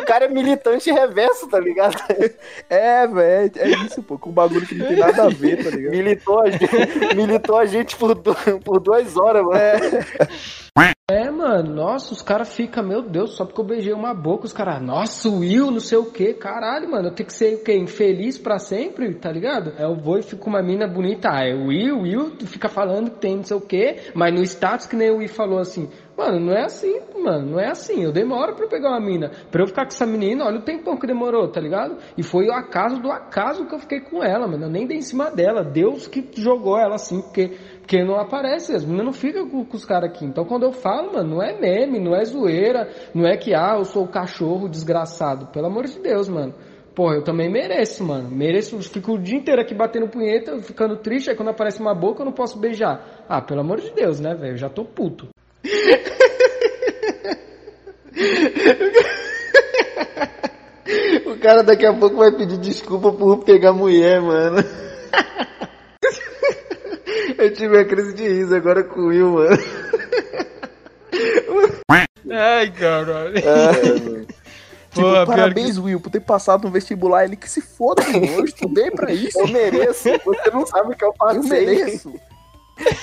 o cara é militante reverso, tá ligado? É, velho, é isso, pô, com um bagulho que não tem nada a ver, tá ligado? Militou a gente, militou a gente por, du- por duas horas, mano. É, mano, nossa, os caras ficam, meu Deus, só porque eu beijei uma boca, os caras, nossa, Will, não sei o que, cara. caralho, mano, eu tenho que ser o quê? Infeliz pra sempre, tá ligado? Aí eu vou e fico uma mina bonita, ah, é Will, Will fica falando que tem não sei o quê, mas no status que nem o Will falou assim, Mano, não é assim, mano, não é assim. Eu demoro pra pegar uma mina. Pra eu ficar com essa menina, olha o tempão que demorou, tá ligado? E foi o acaso do acaso que eu fiquei com ela, mano. Eu nem dei em cima dela. Deus que jogou ela assim, porque, porque não aparece. As meninas não ficam com, com os caras aqui. Então quando eu falo, mano, não é meme, não é zoeira, não é que, ah, eu sou o cachorro desgraçado. Pelo amor de Deus, mano. Porra, eu também mereço, mano. Mereço, fico o dia inteiro aqui batendo punheta, ficando triste, aí quando aparece uma boca eu não posso beijar. Ah, pelo amor de Deus, né, velho? Eu já tô puto. O cara daqui a pouco vai pedir desculpa por pegar mulher, mano. Eu tive uma crise de riso agora com o Will, mano. Ai, caralho. Tipo, Pô, parabéns, Will, por ter passado no vestibular. Ele que se foda, mano. Eu estudei pra isso. Eu mereço. Você não sabe o que eu passei. Eu mereço.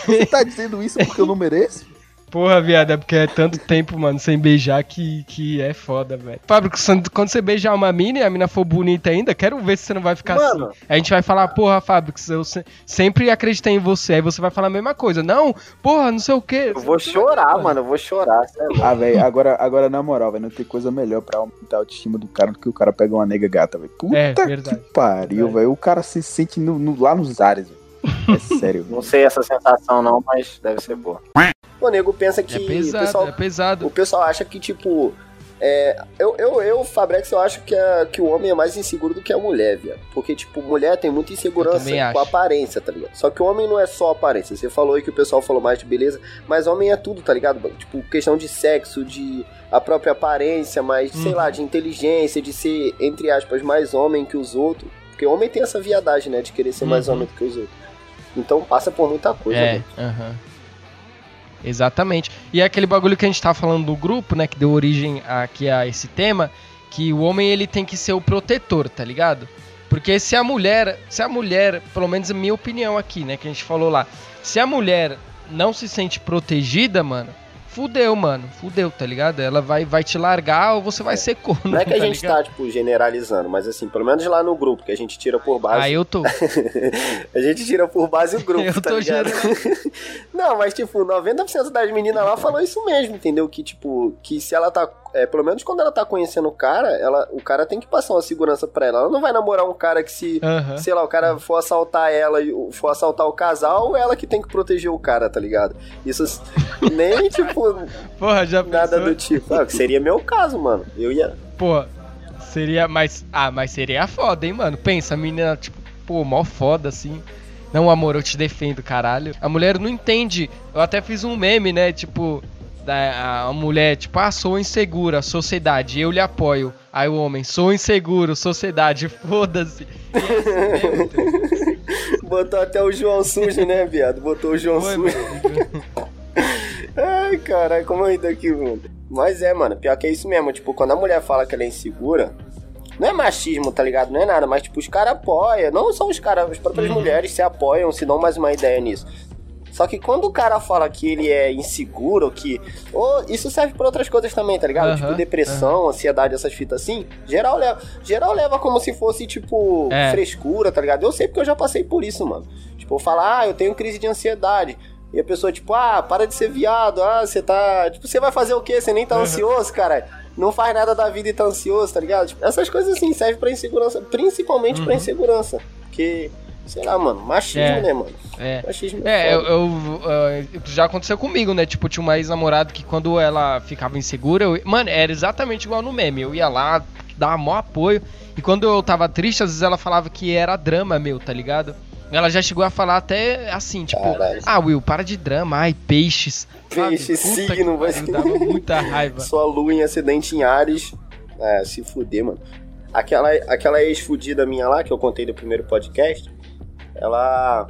Você tá dizendo isso porque eu não mereço? Porra, viado, é porque é tanto tempo, mano, sem beijar que, que é foda, velho. Fábio, quando você beijar uma mina e a mina for bonita ainda, quero ver se você não vai ficar Mano. assim. A gente vai falar, porra, Fábio, que eu se- sempre acreditei em você. Aí você vai falar a mesma coisa. Não, porra, não sei o quê. Eu vou chorar, mano. Eu vou chorar. é. Ah, velho, agora, agora na moral, velho, não tem coisa melhor pra aumentar a autoestima do cara do que o cara pegar uma nega gata, velho. Puta É, que verdade. pariu, velho. O cara se sente no- no- lá nos ares, velho. É sério. Não sei essa sensação não, mas deve ser boa. O nego pensa que É pesado, o pessoal, é pesado. o pessoal acha que tipo é, eu, eu, eu, Fabrex, eu acho que, a, que o homem é mais inseguro do que a mulher, viado. Porque, tipo, mulher tem muita insegurança com a acho. aparência, tá ligado? Só que o homem não é só aparência. Você falou aí que o pessoal falou mais de beleza, mas homem é tudo, tá ligado? Tipo, questão de sexo, de a própria aparência, mas, sei Uhum. lá, de inteligência, de ser, entre aspas, mais homem que os outros. Porque homem tem essa viadagem, né? De querer ser mais Uhum. homem do que os outros. Então passa por muita coisa, É, aham. Exatamente. E é aquele bagulho que a gente tá falando do grupo, né, que deu origem aqui a esse tema, que o homem ele tem que ser o protetor, tá ligado? Porque se a mulher, se a mulher, pelo menos a minha opinião aqui, né, que a gente falou lá, se a mulher não se sente protegida, mano, fudeu, mano, fudeu, tá ligado? Ela vai, vai te largar ou você vai ser corno, Não é que a tá gente ligado? tá, tipo, generalizando, mas assim, pelo menos lá no grupo, que a gente tira por base. Ah, eu tô. a gente tira por base o grupo, Eu tá tô ligado? Não, mas tipo, 90% das meninas lá falou isso mesmo, entendeu? Que, tipo, que se ela tá. É, pelo menos quando ela tá conhecendo o cara, ela, o cara tem que passar uma segurança pra ela. Ela não vai namorar um cara que se, Aham. sei lá, o cara for assaltar ela e for assaltar o casal, ela que tem que proteger o cara, tá ligado? Isso nem, tipo, Porra, já nada pensou? do tipo. Ah, seria meu caso, mano. Eu ia. Pô, seria mais. Ah, mas seria foda, hein, mano? Pensa, a menina, tipo, pô, mó foda assim. Não, amor, eu te defendo, caralho. A mulher não entende. Eu até fiz um meme, né? Tipo, da a mulher, tipo, ah, sou insegura, sociedade, eu lhe apoio. Aí o homem, sou inseguro, sociedade, foda-se. Botou até o João sujo, né, viado? Botou o João Foi, sujo. Ai, caralho, como eu tô aqui, mano. Mas é, mano, pior que é isso mesmo. Tipo, quando a mulher fala que ela é insegura, não é machismo, tá ligado? Não é nada, mas, tipo, os caras apoiam. Não são os caras, as próprias mulheres se apoiam, se dão mais uma ideia nisso. Só que quando o cara fala que ele é inseguro, que. Ou isso serve pra outras coisas também, tá ligado? Aham, tipo, depressão, ansiedade, essas fitas assim. Geral leva, geral leva como se fosse, tipo, É. frescura, tá ligado? Eu sei porque eu já passei por isso, mano. Tipo, eu falar, ah, eu tenho crise de ansiedade. E a pessoa, tipo, ah, para de ser viado, ah, você tá. Tipo, você vai fazer o quê? Você nem tá ansioso, cara. Não faz nada da vida e tá ansioso, tá ligado? Tipo, essas coisas assim servem pra insegurança, principalmente pra insegurança. Porque, sei lá, mano, machismo, É. né, mano? É. Machismo É, eu, foda. eu- eu- já aconteceu comigo, né? Tipo, tinha uma ex-namorada que quando ela ficava insegura, eu- mano, era exatamente igual no meme. Eu ia lá, dava maior apoio. E quando eu tava triste, às vezes ela falava que era drama meu, tá ligado? Ela já chegou a falar até assim, tipo, Caralho. ah, Will, para de drama, ai, peixes. Peixe, que signo, vai pariu, Dava muita raiva. Sua lua em acidente em Ares. É, se fuder, mano. Aquela, aquela ex-fudida minha lá, que eu contei no primeiro podcast, ela.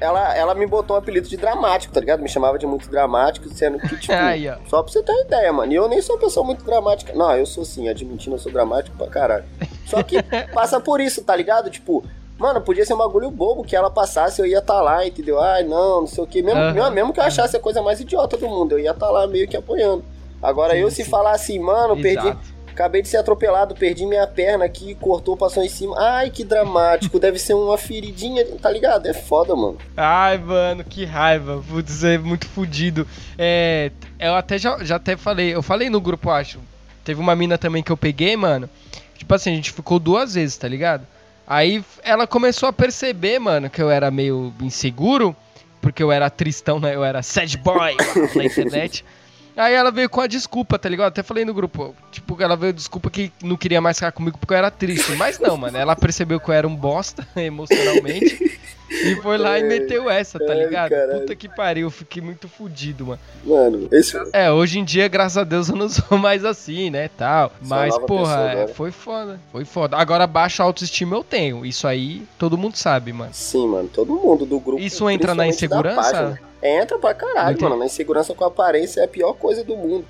Ela, ela me botou um apelido de dramático, tá ligado? Me chamava de muito dramático, sendo que, tipo, Aí, só pra você ter uma ideia, mano. E eu nem sou uma pessoa muito dramática. Não, eu sou sim, admitindo, eu sou dramático pra caralho. Só que passa por isso, tá ligado? Tipo, mano, podia ser um bagulho bobo que ela passasse, eu ia estar lá, entendeu? Ai, não, não sei o que. Mesmo, Aham, mesmo, que eu achasse a coisa mais idiota do mundo, eu ia estar lá meio que apoiando. Agora eu se falar assim, mano, perdi, Exato. Acabei de ser atropelado, perdi minha perna aqui, cortou, passou em cima. Ai, que dramático. Deve ser uma feridinha, tá ligado? É foda, mano. Ai, mano, que raiva. Putz, é muito fudido. É, eu até já, já até falei, eu falei no grupo, acho. Teve uma mina também que eu peguei, mano. Tipo assim, a gente ficou duas vezes, tá ligado? Aí ela começou a perceber, mano, que eu era meio inseguro, porque eu era tristão, né? Eu era sad boy na internet. Aí ela veio com a desculpa, tá ligado? Até falei no grupo, tipo, ela veio desculpa que não queria mais ficar comigo porque eu era triste. Mas não, mano, ela percebeu que eu era um bosta emocionalmente e foi lá e meteu essa, tá ligado? caralho. Puta que pariu, eu fiquei muito fudido, mano. Mano, esse. É, hoje em dia, graças a Deus, eu não sou mais assim, né, tal. Mas, porra, pessoa é, foi foda, foi foda. Agora, baixa autoestima eu tenho, isso aí todo mundo sabe, mano. Sim, mano, todo mundo do grupo. Isso entra na insegurança? Entra pra caralho, Entendi. mano. Na insegurança com a aparência é a pior coisa do mundo.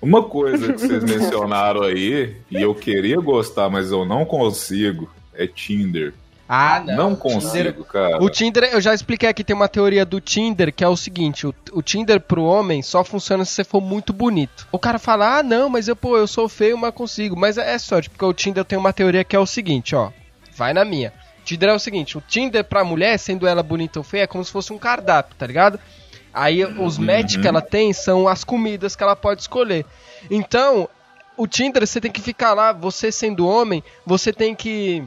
Uma coisa que vocês mencionaram aí, e eu queria gostar, mas eu não consigo, é Tinder. Ah, não. consigo, cara. O Tinder, eu já expliquei aqui, tem uma teoria do Tinder que é o seguinte: o, o Tinder pro homem só funciona se você for muito bonito. O cara fala, ah, não, mas eu, pô, eu sou feio, mas consigo. Mas é, é sorte, porque o Tinder tem uma teoria que é o seguinte, ó. Vai na minha. O Tinder é o seguinte: o Tinder pra mulher, sendo ela bonita ou feia, é como se fosse um cardápio, tá ligado? Aí os match que ela tem são as comidas que ela pode escolher. Então, o Tinder, você tem que ficar lá, você sendo homem, você tem que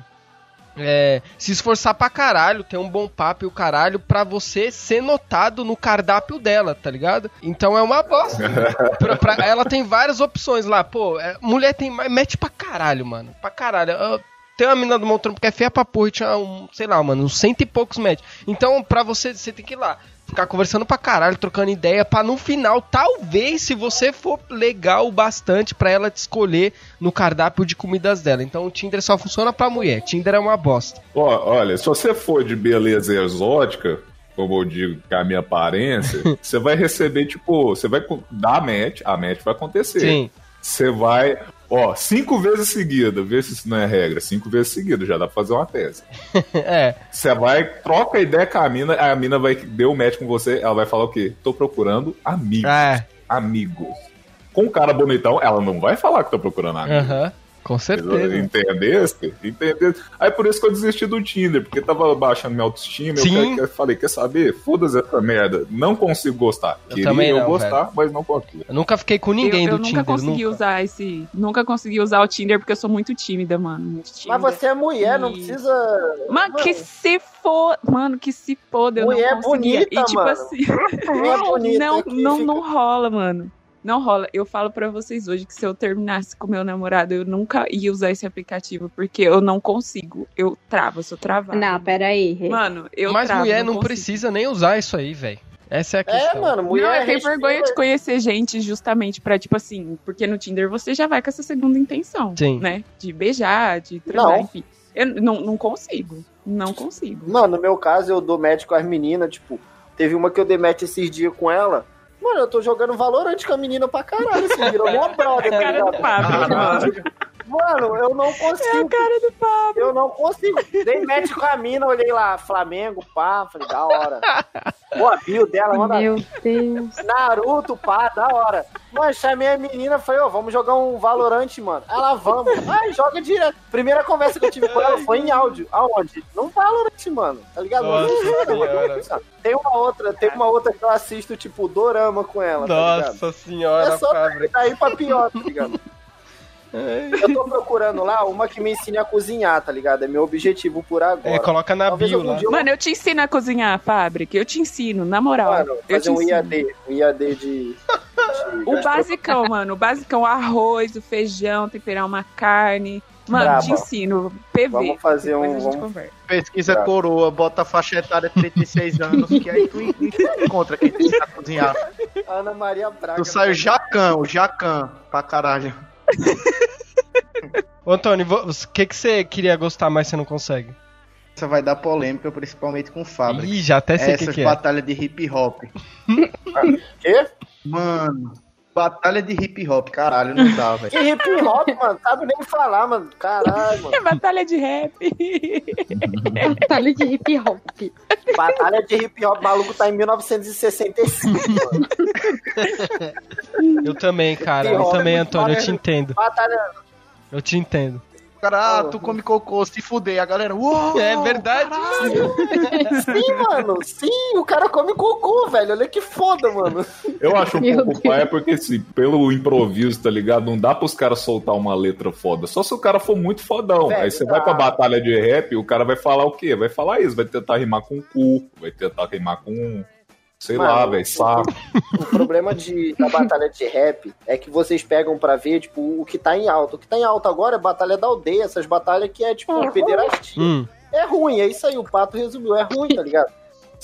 é, se esforçar pra caralho, ter um bom papo e o caralho pra você ser notado no cardápio dela, tá ligado? Então é uma bosta. Pra- pra- ela tem várias opções lá, pô, é, mulher tem mete pra caralho, mano, pra caralho. Eu- tem uma menina do Montrampo que é feia pra porra e tinha um, sei lá, mano, uns cento e poucos match. Então, pra você, você tem que ir lá. Ficar conversando pra caralho, trocando ideia, pra no final, talvez, se você for legal o bastante pra ela te escolher no cardápio de comidas dela. Então o Tinder só funciona pra mulher. Tinder é uma bosta. Ó, olha, se você for de beleza exótica, como eu digo, com a minha aparência, você vai receber, tipo, você vai dar match, a match vai acontecer. Sim. Você vai, ó, cinco vezes seguida, vê se isso não é regra, cinco vezes seguida, já dá pra fazer uma tese. é. Você vai, troca ideia com a mina, a mina vai deu o match com você, ela vai falar o quê? Tô procurando amigos. É. Amigos. Com um cara bonitão, ela não vai falar que tá procurando amigos. Aham. Com certeza. Entendeste? Entendeste? Aí por isso que eu desisti do Tinder, porque tava baixando minha autoestima. Sim. Eu, eu falei, quer saber? Foda-se essa merda. Não consigo gostar. Eu Queria também eu não, gostar, velho. mas não consigo. Eu nunca fiquei com ninguém eu, eu do nunca Tinder. consegui nunca. usar esse. Nunca consegui usar o Tinder porque eu sou muito tímida, mano. Muito tímida. Mas você é mulher, não E- precisa. Mano, que se for. Mano, que se foda, eu Mulher não conseguia. bonita, e tipo mano. assim. Mulher bonita não, não, fica- não rola, mano. Não rola. Eu falo pra vocês hoje que se eu terminasse com meu namorado, eu nunca ia usar esse aplicativo, porque eu não consigo. Eu travo, eu sou travada. Não, peraí. Mano, eu Mas travo, mulher não consigo. precisa nem usar isso aí, velho. Essa é a questão. mano, não, eu tenho vergonha de conhecer gente justamente pra, tipo assim, porque no Tinder você já vai com essa segunda intenção, Sim. né? De beijar, de transar, Não. enfim. Eu não, não consigo. Não consigo. Mano, no meu caso, eu dou match com as meninas, tipo, teve uma que eu dei match esses dias com ela. Mano, eu tô jogando Valorant com a menina pra caralho, assim, virou minha brother, tá Cara do ligado? Pablo, mano. Mano, eu não consigo. É a cara do Pablo. Eu não consigo. Dei match com a mina, olhei lá, Flamengo, pá, falei, da hora. Pô, a bio dela, manda. Meu Deus. Naruto, pá, da hora. Mano, chamei a menina, falei, ó, vamos jogar um Valorant, mano. Ela, vamos. Ai, joga direto. Primeira conversa que eu tive com ela foi em áudio. Aonde? Num Valorant, mano. Tá ligado? Nossa. Tem uma outra, tem uma outra que eu assisto, tipo, Dorama com ela, tá ligado? Nossa senhora, É só daí pra pior, tá ligado? Eu tô procurando lá uma que me ensine a cozinhar, tá ligado? É meu objetivo por agora. É, coloca na Talvez bio lá. eu- Mano, eu te ensino a cozinhar, Fábrica. Eu te ensino, na moral. Mano, eu te fazer um ensino. IAD, um IAD de... O basicão, mano. O basicão, arroz, o feijão, temperar uma carne. Mano, Braba. te ensino. PV. Vamos fazer Depois um- a gente vamos- conversa. Pesquisa Tá. coroa, bota a faixa etária 36 anos, que aí tu en- encontra quem tem que cozinhar. Ana Maria Braga. Tu sai o Jacan, o Jacan, pra caralho. Ô, Antônio, o que, que você queria gostar, mas você não consegue? Essa vai dar polêmica, principalmente com fábrica. Ih, já até sei o que, Essas que é. batalhas de hip hop. Quê? Mano, batalha de hip hop, caralho, não dá, Que velho. hip hop, mano. Sabe nem falar, mano. Caralho, mano. É batalha de rap. Batalha de hip hop. Batalha de hip hop maluco tá em 1965, mano. Eu também, cara. Eu é também, Antônio, eu te entendo. Batalha, Eu te entendo. Cara, ah, tu come cocô, se fuder. A galera, uou! É verdade. Sim, mano. Sim, o cara come cocô, velho. Olha que foda, mano. Eu acho um Meu pouco paia porque, assim, pelo improviso, tá ligado? Não dá pros caras soltar uma letra foda. Só se o cara for muito fodão. Velho, Aí você vai pra batalha de rap, o cara vai falar o quê? Vai falar isso, vai tentar rimar com cu, vai tentar rimar com. Sei lá, Mano, velho, saco. O problema de, da batalha de rap é que vocês pegam pra ver, tipo, o que tá em alta. O que tá em alta agora é batalha da aldeia, essas batalhas que é, tipo, pederastia. Hum. É ruim, é isso aí, o Pato resumiu, é ruim, tá ligado?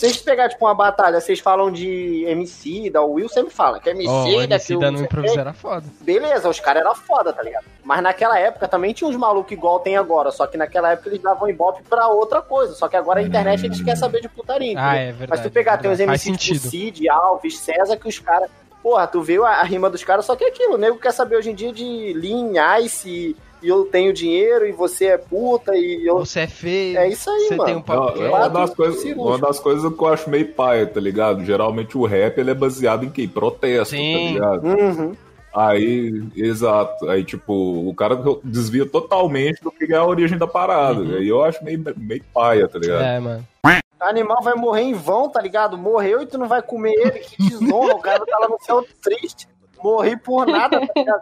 Se vocês pegar, tipo, uma batalha, vocês falam de MC, da Will sempre fala que é MC, Ó, o da MC da no improviso era foda. Beleza, os caras eram foda, tá ligado? Mas naquela época também tinha uns malucos igual tem agora, só que naquela época eles davam ibope pra outra coisa, só que agora a internet eles querem saber de putaria. Ah, é verdade, Mas tu pegar, é tem uns. MC tipo. Cid, Alves, César, que os caras... Porra, tu viu a, a rima dos caras, só que é aquilo, o nego quer saber hoje em dia de Lean, Ice, e, eu tenho dinheiro, e você é puta, e eu... Você é feio. É isso aí, você mano. tem um papo É uma das, coisas, uma das coisas que eu acho meio paia, tá ligado? Geralmente o rap ele é baseado em quê? Protesto, tá Sim. ligado? Uhum. Aí, exato. Aí, tipo, o cara desvia totalmente do que é a origem da parada. Aí eu acho meio, meio paia, tá ligado? É, mano. Animal vai morrer em vão, tá ligado? Morreu e tu não vai comer ele, que desonra. o cara tá lá no céu triste. Morri por nada, tá ligado?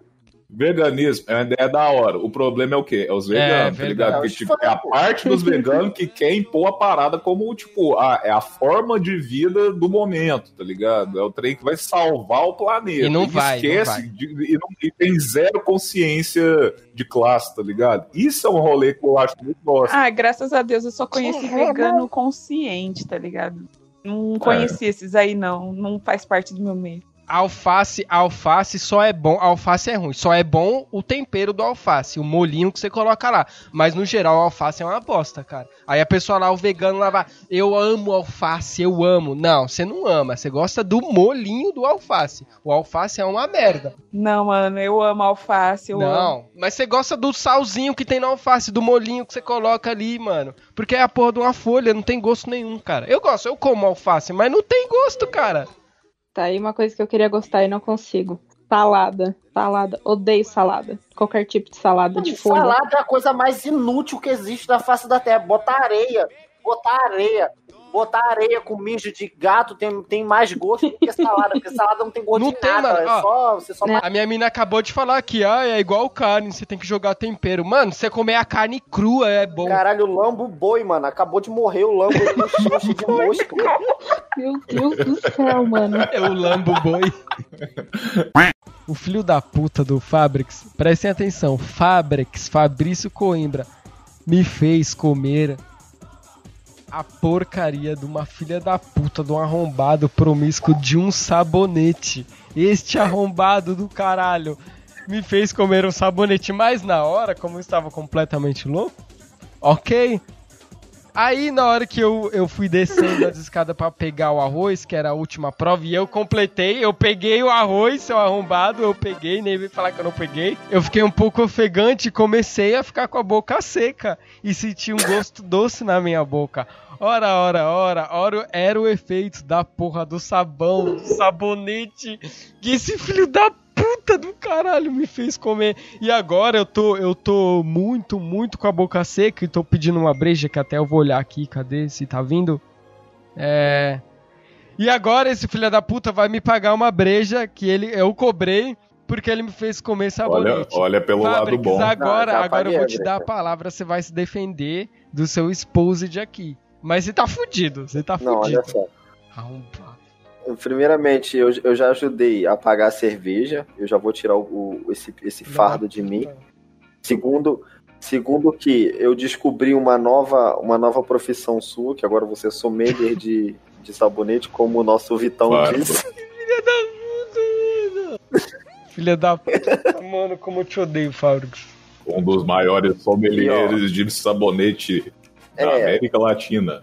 Veganismo é uma ideia da hora. O problema é o quê? É os veganos, tá verdade. ligado? Porque, tipo, é a parte dos veganos que quer impor a parada como, tipo, a, é a forma de vida do momento, tá ligado? É o trem que vai salvar o planeta. E não vai, não esquece vai. de- e, não- e tem zero consciência de classe, tá ligado? Isso é um rolê que eu acho muito bosta. Ah, graças a Deus eu só conheci vegano consciente, tá ligado? Não conheci esses aí, não. Não faz parte do meu meio. Alface, alface só é bom, alface é ruim. Só é bom o tempero do alface, o molinho que você coloca lá. Mas no geral, alface é uma bosta, cara. Aí a pessoa lá, o vegano lá vai, eu amo alface, eu amo. Não, você não ama, você gosta do molinho do alface. O alface é uma merda. Não, mano, eu amo alface, eu amo. Não, mas você gosta do salzinho que tem na alface, do molinho que você coloca ali, mano. Porque é a porra de uma folha, não tem gosto nenhum, cara. Eu gosto, eu como alface, mas não tem gosto, cara. Tá aí uma coisa que eu queria gostar e não consigo. Salada. Salada. Odeio salada. Qualquer tipo de salada de folha. Salada é a coisa mais inútil que existe na face da terra. Botar areia, botar areia, botar areia com mijo de gato tem, tem mais gosto do que salada, porque salada não tem gosto Não de tem, nada. mano. é só, você só A minha mina acabou de falar aqui, ah, é igual carne, você tem que jogar tempero. Mano, você comer a carne crua é bom. Caralho, o lambo boi, mano. Acabou de morrer o lambo cheio de mosca. Meu Deus do céu, mano. É o lambo boi. O filho da puta do Fabrix, prestem atenção, Fabrix, Fabrício Coimbra, me fez comer a porcaria de uma filha da puta, de um arrombado promíscuo de um sabonete. Este arrombado do caralho me fez comer um sabonete, mas na hora, como eu estava completamente louco, ok. Aí, na hora que eu, eu fui descendo as escadas pra pegar o arroz, que era a última prova, e eu completei, eu peguei o arroz, seu arrombado, eu peguei, nem veio falar que eu não peguei. Eu fiquei um pouco ofegante e comecei a ficar com a boca seca e senti um gosto doce na minha boca. Ora, ora, ora, ora, era o efeito da porra do sabão, do sabonete que esse filho da puta do caralho me fez comer. E agora eu tô, eu tô muito, muito com a boca seca e tô pedindo uma breja que até eu vou olhar aqui, cadê? Se tá vindo? É. E agora esse filho da puta vai me pagar uma breja que ele eu cobrei porque ele me fez comer Olha, sabonete. olha pelo lado Fabrics, bom. Agora, Não, já agora eu vou te dar a palavra, você vai se defender do seu exposed aqui. Mas você tá fudido, você tá Não, fudido. olha só. Primeiramente, eu, eu já ajudei a pagar a cerveja. Eu já vou tirar o, o- esse, esse fardo de mim. Segundo, segundo que eu descobri uma nova, uma nova profissão sua, que agora você é sommelier de, de sabonete, como o nosso Vitão Claro. disse. Filha da puta, mano. Filha da puta. Mano, como eu te odeio, Fabrics. Um dos maiores sommeliers de sabonete da É. América Latina.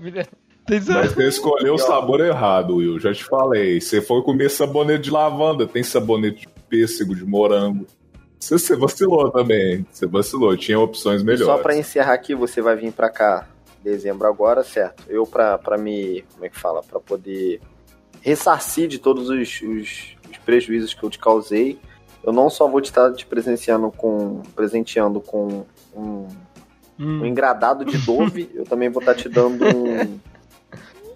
Filha- Tem Mas você escolheu o sabor errado, Will. Já te falei. Você foi comer sabonete de lavanda, tem sabonete de pêssego, de morango. Você, você vacilou também. Você vacilou. Tinha opções melhores. Só pra encerrar aqui, você vai vir pra cá em dezembro agora, certo? Eu pra, pra me. Como é que fala? Pra poder ressarcir de todos os, os- os prejuízos que eu te causei. eu não só vou te estar te presenciando com. presenteando com um, um engradado de Dove, eu também vou estar te dando um.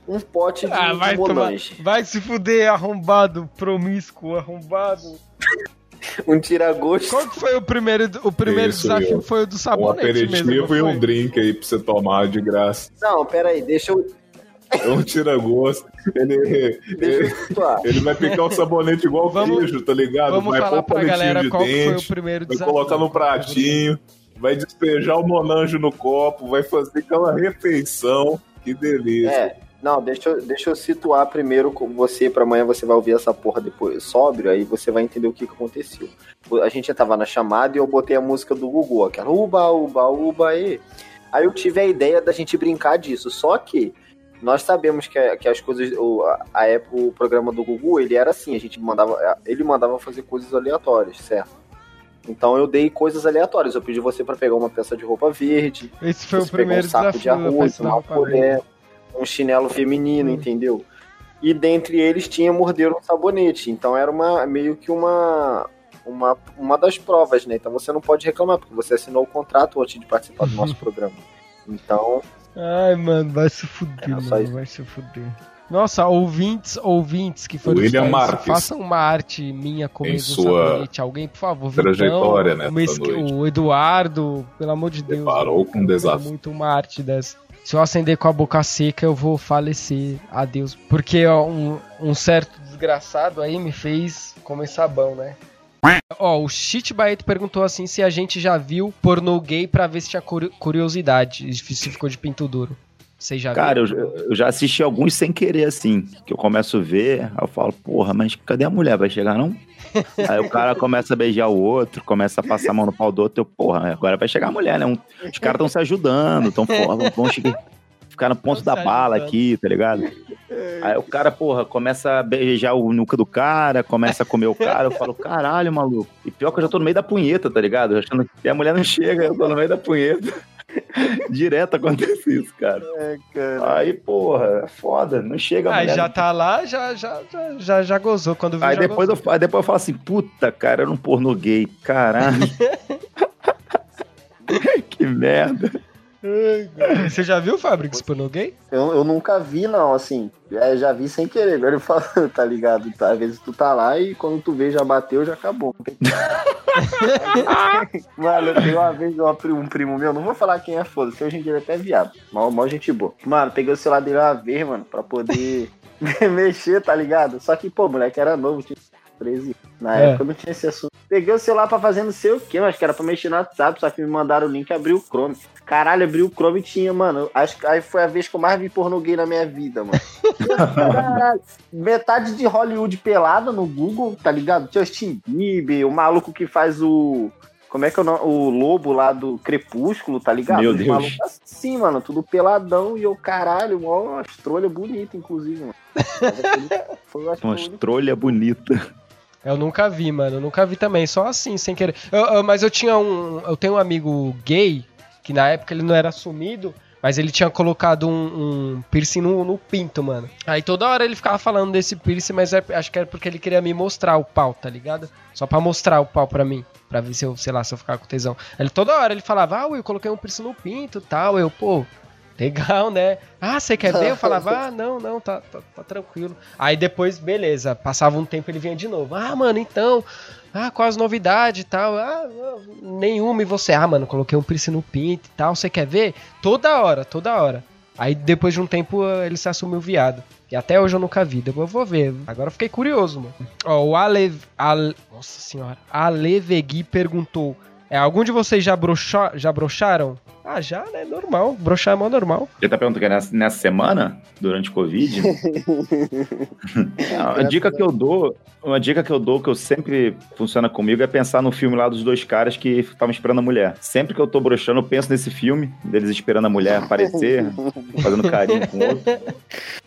Um pote de, Ah, de vai, tomar, Monange. vai se fuder, arrombado, promíscuo, arrombado. Um tira-gosto. Qual que foi o primeiro, o primeiro Isso, desafio? Will. Foi o do Um sabonete mesmo. aperitivo não e um drink aí pra você tomar de graça. Não, pera aí, deixa eu. É um tira-gosto. Ele, ele, ele vai picar o sabonete igual queijo, tá ligado? vamos vai falar pôr pra galera de qual que foi dente, o primeiro vai desafio. colocar no pratinho, vai despejar o monanjo no copo, vai fazer aquela refeição. Que delícia. É, não, deixa eu, deixa eu situar primeiro com você, pra amanhã você vai ouvir essa porra depois sóbrio, aí você vai entender o que, que aconteceu. A gente já tava na chamada e eu botei a música do Gugu, aquela uba, uba, uba, e. Aí eu tive a ideia da gente brincar disso, só que nós sabemos que, que as coisas, o, a, época, o programa do Gugu, ele era assim, a gente mandava, ele mandava fazer coisas aleatórias, certo? Então eu dei coisas aleatórias, eu pedi você pra pegar uma peça de roupa verde, Esse foi o primeiro um saco de desafio. a arroz, uma colher, um chinelo feminino, entendeu? E dentre eles tinha morder um sabonete. Então era uma meio que uma, uma uma das provas, né? Então você não pode reclamar porque você assinou o contrato antes de participar do nosso programa. Então, Ai, mano, vai se fuder, É, só mano, isso. vai se fuder. Nossa, ouvintes, ouvintes que foram William Marques. façam uma arte minha comendo Em um sua sabonete. Alguém, por favor, trajetória Vitão, Mesqui- noite. o Eduardo, pelo amor de Deus. Parou com um desafio. muito uma arte dessa. Se eu acender com a boca seca, eu vou falecer. Adeus. Porque ó, um, um certo desgraçado aí me fez comer sabão, né? Ó, o Shit Baeto perguntou assim se a gente já viu pornô gay pra ver se tinha curi- curiosidade. Se ficou de pinto duro. Vocês já Cara, eu, viram? eu já assisti alguns sem querer, assim. Que eu começo a ver, eu falo, porra, mas cadê a mulher? Vai chegar, não? Aí o cara começa a beijar o outro, começa a passar a mão no pau do outro, eu, porra, agora vai chegar a mulher, né? Um- os caras estão se ajudando, tão forte, vão chegar- ficar no ponto da bala aqui, tá ligado? Aí o cara, porra, começa a beijar o nuca do cara, começa a comer o cara, eu falo, caralho, maluco. E pior que eu já tô no meio da punheta, tá ligado? Achando que a mulher não chega, eu tô no meio da punheta. Direto acontece isso, cara. Aí, porra, é foda, não chega a Aí já tá lá, já, já, já, já, já gozou. Quando viu, Aí já depois, gozou. eu, aí depois eu falo assim, puta, cara, era um pornô gay. Caralho. que merda. Você já viu, Fabrics, pornô gay? eu, eu nunca vi, não, assim. É, já vi sem querer, agora eu falo, tá ligado? Tá, às vezes tu tá lá e quando tu vê já bateu, já acabou. Mano, eu tenho uma vez uma um primo meu, não vou falar quem é, foda-se, hoje em dia ele é até viado. Mal, mal gente boa. Mano, peguei o celular dele uma vez, mano, pra poder mexer, tá ligado? Só que, pô, o moleque era novo, tinha 13. Na É. época eu não tinha esse assunto. Peguei o celular pra fazer não sei o que, mas que era pra mexer no WhatsApp, só que me mandaram o link e abriu o Chrome. Caralho, abriu o Chrome e tinha, mano. Acho que aí foi a vez que eu mais vi pornô gay na minha vida, mano. Caralho. Metade de Hollywood pelada no Google, tá ligado? Justin Bieber, o maluco que faz o. Como é que é o nome? O lobo lá do Crepúsculo, tá ligado? Meu Deus. malucos assim, mano, tudo peladão e eu, caralho, mó estrolha bonita, inclusive, mano. Aquele Foi, acho, Uma estrolha bonita. Eu nunca vi, mano. Eu nunca vi também, só assim, sem querer. Eu- eu- mas eu tinha um. Eu tenho um amigo gay, que na época ele não era assumido, mas ele tinha colocado um, um piercing no, no pinto, mano. Aí toda hora ele ficava falando desse piercing, mas é- acho que era porque ele queria me mostrar o pau, tá ligado? Só pra mostrar o pau pra mim. Pra ver se eu, sei lá, se eu ficava com tesão. Ele toda hora ele falava, ah, eu coloquei um piercing no pinto tal. Eu, pô, legal, né? Ah, você quer ver? Eu falava, ah, não, não, tá, tá, tá tranquilo. Aí depois, beleza, passava um tempo ele vinha de novo. Ah, mano, então, ah, quais novidades e tal? Ah, não, nenhuma. E você, ah, mano, coloquei um piercing no pinto e tal, você quer ver? Toda hora, toda hora. Aí depois de um tempo eh, ele se assumiu viado. E até hoje eu nunca vi, eu vou ver. Agora fiquei curioso, mano. Ó, o Ale... Ale... Nossa senhora. Alevegui perguntou, é, algum de vocês já, broxa... já broxaram? Ah, já, né? Normal. Broxar é mó normal. Ele tá perguntando que é nessa, nessa semana, durante o Covid. Não, a dica que eu dou, uma dica que eu dou, que eu sempre funciona comigo, é pensar no filme lá dos dois caras que estavam esperando a mulher. Sempre que eu tô broxando, eu penso nesse filme, deles esperando a mulher aparecer, fazendo carinho com o outro.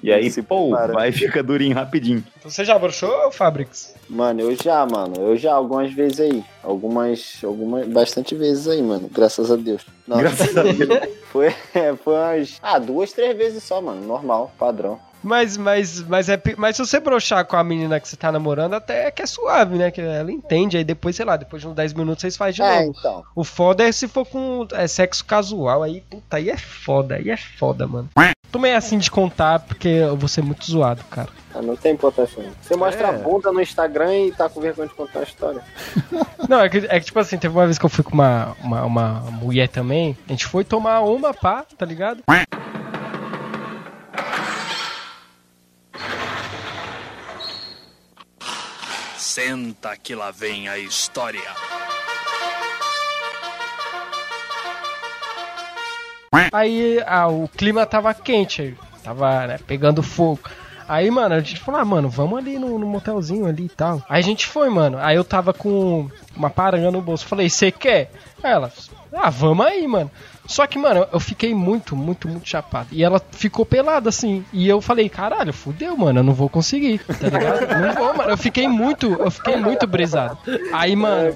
E aí, pô, vai e fica durinho rapidinho. Você já broxou, Fabrics? Mano, eu já, mano. Eu já, algumas vezes aí. Algumas, algumas, bastante vezes aí, mano. Graças a Deus. Não, Graças a Deus. Foi, é, foi umas, ah, duas, três vezes só, mano. Normal, padrão. Mas, mas, mas, é, mas se você broxar com a menina que você tá namorando, até é que é suave, né? Que ela entende, aí depois, sei lá, depois de uns 10 minutos vocês fazem de É, novo. então. O foda é se for com é, sexo casual, aí, puta, aí é foda, aí é foda, mano. Também é assim de contar, porque eu vou ser muito zoado, cara. Ah, não tem importância. não. Você mostra É. a bunda no Instagram e tá com vergonha de contar a história. Não, é que, é que, tipo assim, teve uma vez que eu fui com uma, uma, uma mulher também, a gente foi tomar uma pá, tá ligado? Senta que lá vem a história. Aí ah, o clima tava quente, tava né, pegando fogo. Aí, mano, a gente falou, ah, mano, vamos ali no, no motelzinho ali e tal. Aí a gente foi, mano. Aí eu tava com uma paranga no bolso. Falei, você quer? Aí ela, ah, vamos aí, mano. Só que, mano, eu fiquei muito, muito, muito chapado. E ela ficou pelada, assim. E eu falei, caralho, fudeu, mano, eu não vou conseguir, tá ligado? Não vou, mano. Eu fiquei muito, eu fiquei muito brisado. Aí, mano,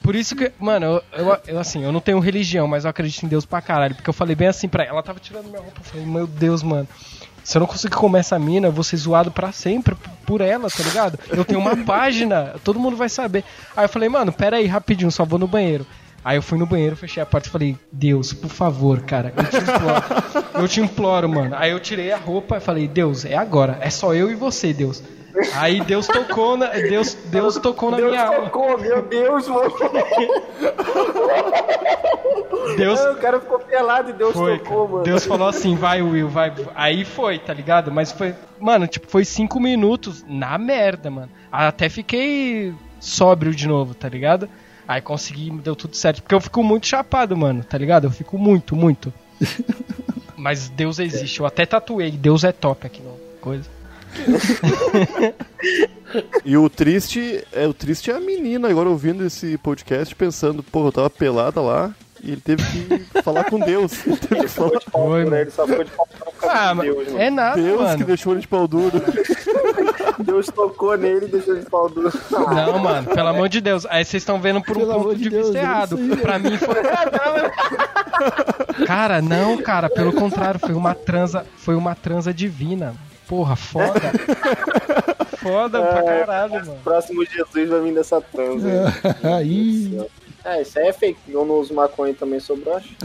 por isso que, mano, eu, eu, eu, assim, eu não tenho religião, mas eu acredito em Deus pra caralho. Porque eu falei bem assim pra ela. Ela tava tirando minha roupa. Eu falei, meu Deus, mano. Se eu não conseguir comer essa mina, eu vou ser zoado pra sempre por ela, tá ligado? Eu tenho uma página, todo mundo vai saber. Aí eu falei, mano, pera aí, rapidinho, só vou no banheiro. Aí eu fui no banheiro, fechei a porta e falei, Deus, por favor, cara, eu te imploro. eu te imploro, mano. Aí eu tirei a roupa e falei, Deus, é agora. É só eu e você, Deus. Aí Deus tocou na. Deus, Deus tocou na minha alma. Tocou, meu Deus, mano. Deus- o cara ficou pelado e Deus Foi, tocou, mano. Deus falou assim, vai Will, vai. Aí foi, tá ligado? Mas foi, mano, tipo, foi cinco minutos na merda, mano. Até fiquei sóbrio de novo, tá ligado? Aí consegui, deu tudo certo. Porque eu fico muito chapado, mano, tá ligado? Eu fico muito, muito. Mas Deus existe. Eu até tatuei. Deus é top aqui no coisa. E o triste é o triste é a menina agora ouvindo esse podcast pensando, pô, eu tava pelada lá e ele teve que falar com Deus. Ele teve que falar Foi, mano. Ele só ficou de pau duro Ah, de Deus, mano. é nada, Deus mano. que deixou ele de pau duro. Deus tocou nele e deixou ele de pau duro. Não, mano, pelo amor de Deus. Aí vocês estão vendo por um ponto de, vista errado. Pra mim foi. Cara, não, cara, pelo contrário, foi uma transa, foi uma transa divina. Porra, foda. Foda pra caralho, mano. Próximo Jesus vai vir dessa transa. Aí. É, isso aí é fake. Eu não uso maconha também sou broxa.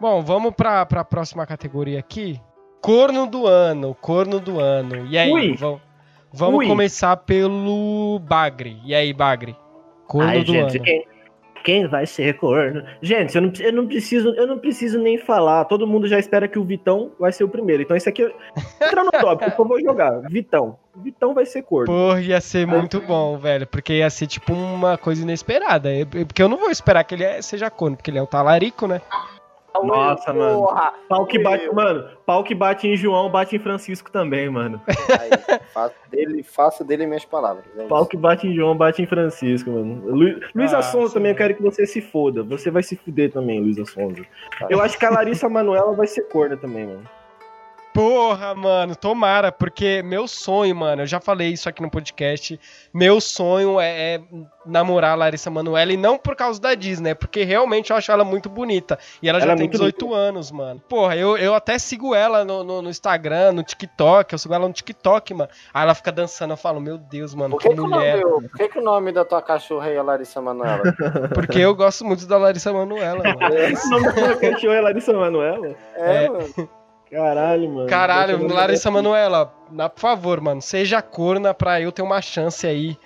Bom, vamos pra, pra próxima categoria aqui. Corno do ano, corno do ano. E aí, Ui. vamos, vamos Ui. começar pelo Bagre. E aí, Bagre? Corno Ai, do gente, ano. quem, quem vai ser corno? Gente, eu não, eu não preciso, eu não preciso nem falar. Todo mundo já espera que o Vitão vai ser o primeiro. Então isso aqui entra no tópico eu vou jogar. Vitão. Vitão vai ser corno. Porra, ia ser muito bom, velho. Porque ia ser tipo uma coisa inesperada. Eu- eu- Porque eu não vou esperar que ele é- seja corno, porque ele é um talarico, né? Nossa, mano. Pau que bate, mano. Pau que bate em João, bate em Francisco também, mano. Faço dele, faço dele minhas palavras. é Pau que bate em João, bate em Francisco, mano. Lu, Luiz Ah, Assunza também, eu quero que você se foda. Você vai se fuder também, Luiz Assunza. Eu acho que a Larissa Manoela vai ser corna também, mano. Porra, mano, tomara, porque meu sonho, mano, eu já falei isso aqui no podcast. Meu sonho é, é namorar a Larissa Manoela e não por causa da Disney, é porque realmente eu acho ela muito bonita. E ela, Ela já é tem muito 18 anos, mano. Porra, eu, eu até sigo ela no, no, no Instagram, no TikTok, eu sigo ela no TikTok, mano. Aí ela fica dançando, eu falo, meu Deus, mano, Por que, que, que, o mulher. nome, por que, que o nome da tua cachorra é a Larissa Manoela? Porque eu gosto muito da Larissa Manoela, mano. O nome da cachorra é Larissa Manoela? É, mano. Caralho, mano. Caralho, Larissa Manoela, na, por favor, mano, seja corna pra eu ter uma chance aí.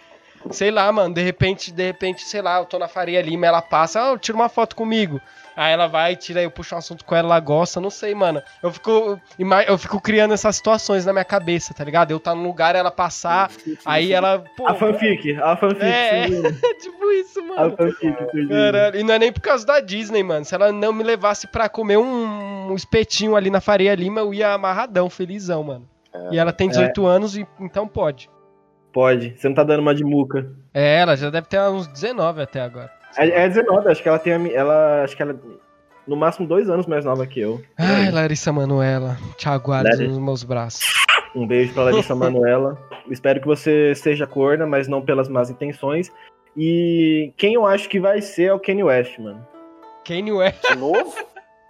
Sei lá, mano, de repente, de repente, sei lá, eu tô na Faria Lima, ela passa, ah, tira uma foto comigo. Aí ela vai, tira, eu puxo um assunto com ela, ela gosta, não sei, mano. Eu fico, eu fico criando essas situações na minha cabeça, tá ligado? Eu tá num lugar, ela passar, aí ela, pô... A fanfic, a fanfic. É, tipo isso, A mano. fanfic. surgindo. Caralho, e não é nem por causa da Disney, mano. Se ela não me levasse pra comer um, um espetinho ali na Faria Lima, eu ia amarradão, felizão, mano. e ela tem 18 anos, e então pode. Pode, você não tá dando uma de muca. É, ela já deve ter uns 19 até agora. É, é 19, acho que ela tem ela, acho que ela no máximo dois anos mais nova que eu. Ai, Larissa Manoela, te aguardo Larissa. nos meus braços. Um beijo pra Larissa Manoela. Espero que você seja corna, mas não pelas más intenções. E quem eu acho que vai ser é o Kanye West, mano. Kanye West. De novo?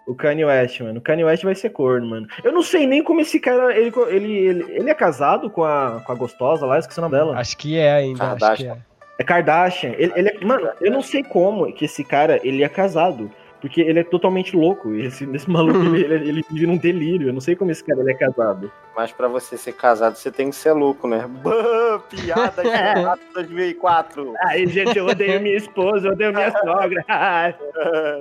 O Kanye West, mano. O Kanye West vai ser corno, mano. Eu não sei nem como esse cara. Ele, ele, ele, ele é casado com a, com a gostosa lá, esqueci o nome dela. Acho que é ainda. Acho que é. É Kardashian. Ele, ele é- mano, eu não sei como que esse cara ele é casado. Porque ele é totalmente louco. Esse, esse maluco, ele, ele, ele vive num delírio. Eu não sei como esse cara ele é casado. Mas pra você ser casado, você tem que ser louco, né? Bah, piada de 2004. Aí, gente, eu odeio minha esposa, eu odeio minha sogra.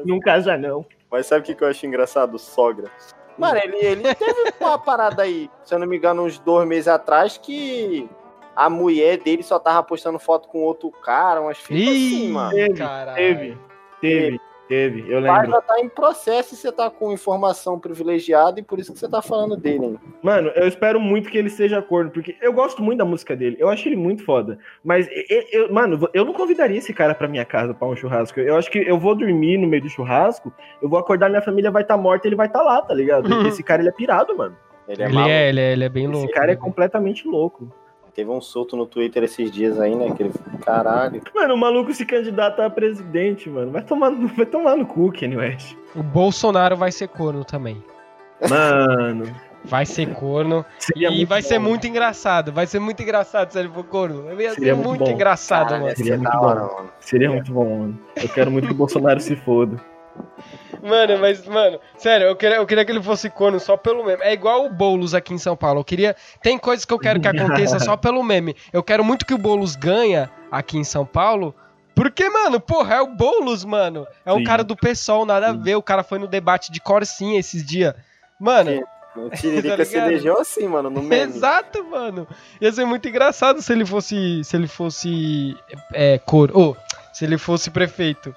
não casa, não. Mas sabe o que que eu acho engraçado? Sogra. Mano, ele, ele teve uma parada aí, se eu não me engano, uns dois meses atrás, que a mulher dele só tava postando foto com outro cara, umas fitas assim, mano. Teve, teve, teve, teve, eu Mas lembro. já tá em processo e você tá com informação privilegiada e por isso que você tá falando dele, hein? Mano, eu espero muito que ele seja corno, porque eu gosto muito da música dele. Eu acho ele muito foda. Mas, eu, eu- mano, eu não convidaria esse cara pra minha casa pra um churrasco. Eu acho que eu vou dormir no meio do churrasco, eu vou acordar, minha família vai estar morta e ele vai estar lá, tá ligado? Uhum. Esse cara, ele é pirado, mano. Ele Ele é, ele é, ele é bem louco. Esse cara é completamente louco. Teve um solto no Twitter esses dias aí, né? Que ele... Caralho. Mano, o maluco se candidata a presidente, mano. Vai tomar, vai tomar no cu, Kanye West. O Bolsonaro vai ser corno também. Mano. Vai ser corno. Seria e vai ser bom. muito engraçado. Vai ser muito engraçado se ele for corno. Ia ser Seria muito, muito engraçado, Caralho, mano. Seria muito bom. Seria muito bom, mano. Eu quero muito que o Bolsonaro se foda. Mano, mas, mano, sério, eu queria, eu queria que ele fosse corno só pelo meme. É igual o Boulos aqui em São Paulo. Eu queria. Tem coisas que eu quero que aconteça só pelo meme. Eu quero muito que o Boulos ganha aqui em São Paulo. Porque, mano, porra, é o Boulos, mano. É um Sim. cara do PSOL, nada a ver. O cara foi no debate de Corsinha esses dias. Mano. O Tiririca tá se elegeu assim, mano, no meme. Exato, mano. Ia ser muito engraçado se ele fosse. Se ele fosse. É, cor. Ô, se ele fosse prefeito.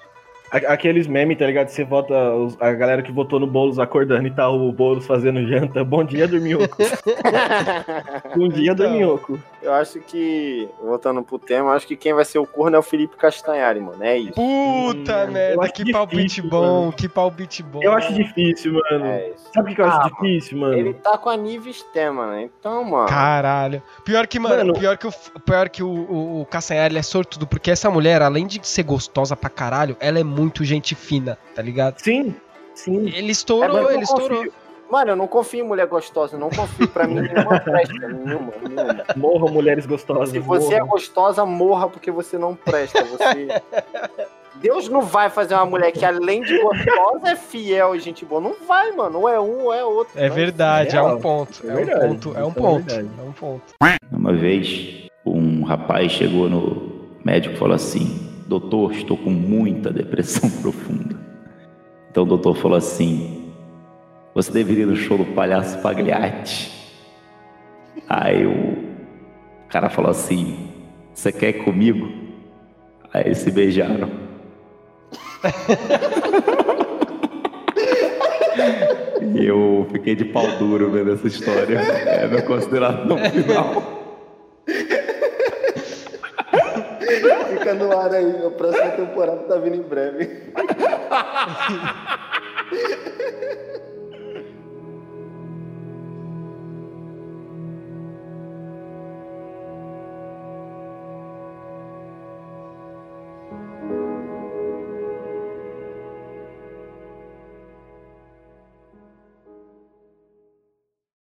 Aqueles memes, tá ligado? Você vota os- a galera que votou no Boulos acordando e tá o Boulos fazendo janta. Bom dia, Dorminhoco. Bom dia, Então. Dorminhoco. Eu acho que, voltando pro tema, acho que quem vai ser o corno é o Felipe Castanhari, mano. É isso. Puta merda, acho que palpite bom, que palpite bom. Eu acho difícil, mano. Sabe o que eu acho Ah, difícil, mano? Ele tá com a Nive Stem, né? Então, mano. Caralho. Pior que, mano, Mano. pior que, o, pior que o, o, o Castanhari é sortudo, porque essa mulher, além de ser gostosa pra caralho, ela é muito gente fina, tá ligado? Sim, sim. Ele estourou, É, ele não estourou. confio. Mano, eu não confio em mulher gostosa, não confio. Pra mim, nenhuma presta, nenhuma, nenhuma. Morram mulheres gostosas. Se você é morram. gostosa, morra porque você não presta. Você... Deus não vai fazer uma mulher que, além de gostosa, é fiel e gente boa. Não vai, mano. Ou é um ou é outro. É verdade, é, um real. ponto. É, É um ponto, é um é ponto. verdade. É um ponto. Uma vez, um rapaz chegou no médico e falou assim: Doutor, estou com muita depressão profunda. Então o doutor falou assim: Você deveria ir no show do palhaço Pagliatti. Aí o cara falou assim: Você quer ir comigo? Aí eles se beijaram. E eu fiquei de pau duro vendo essa história. É meu consideração final. Fica no ar aí, a próxima temporada tá vindo em breve.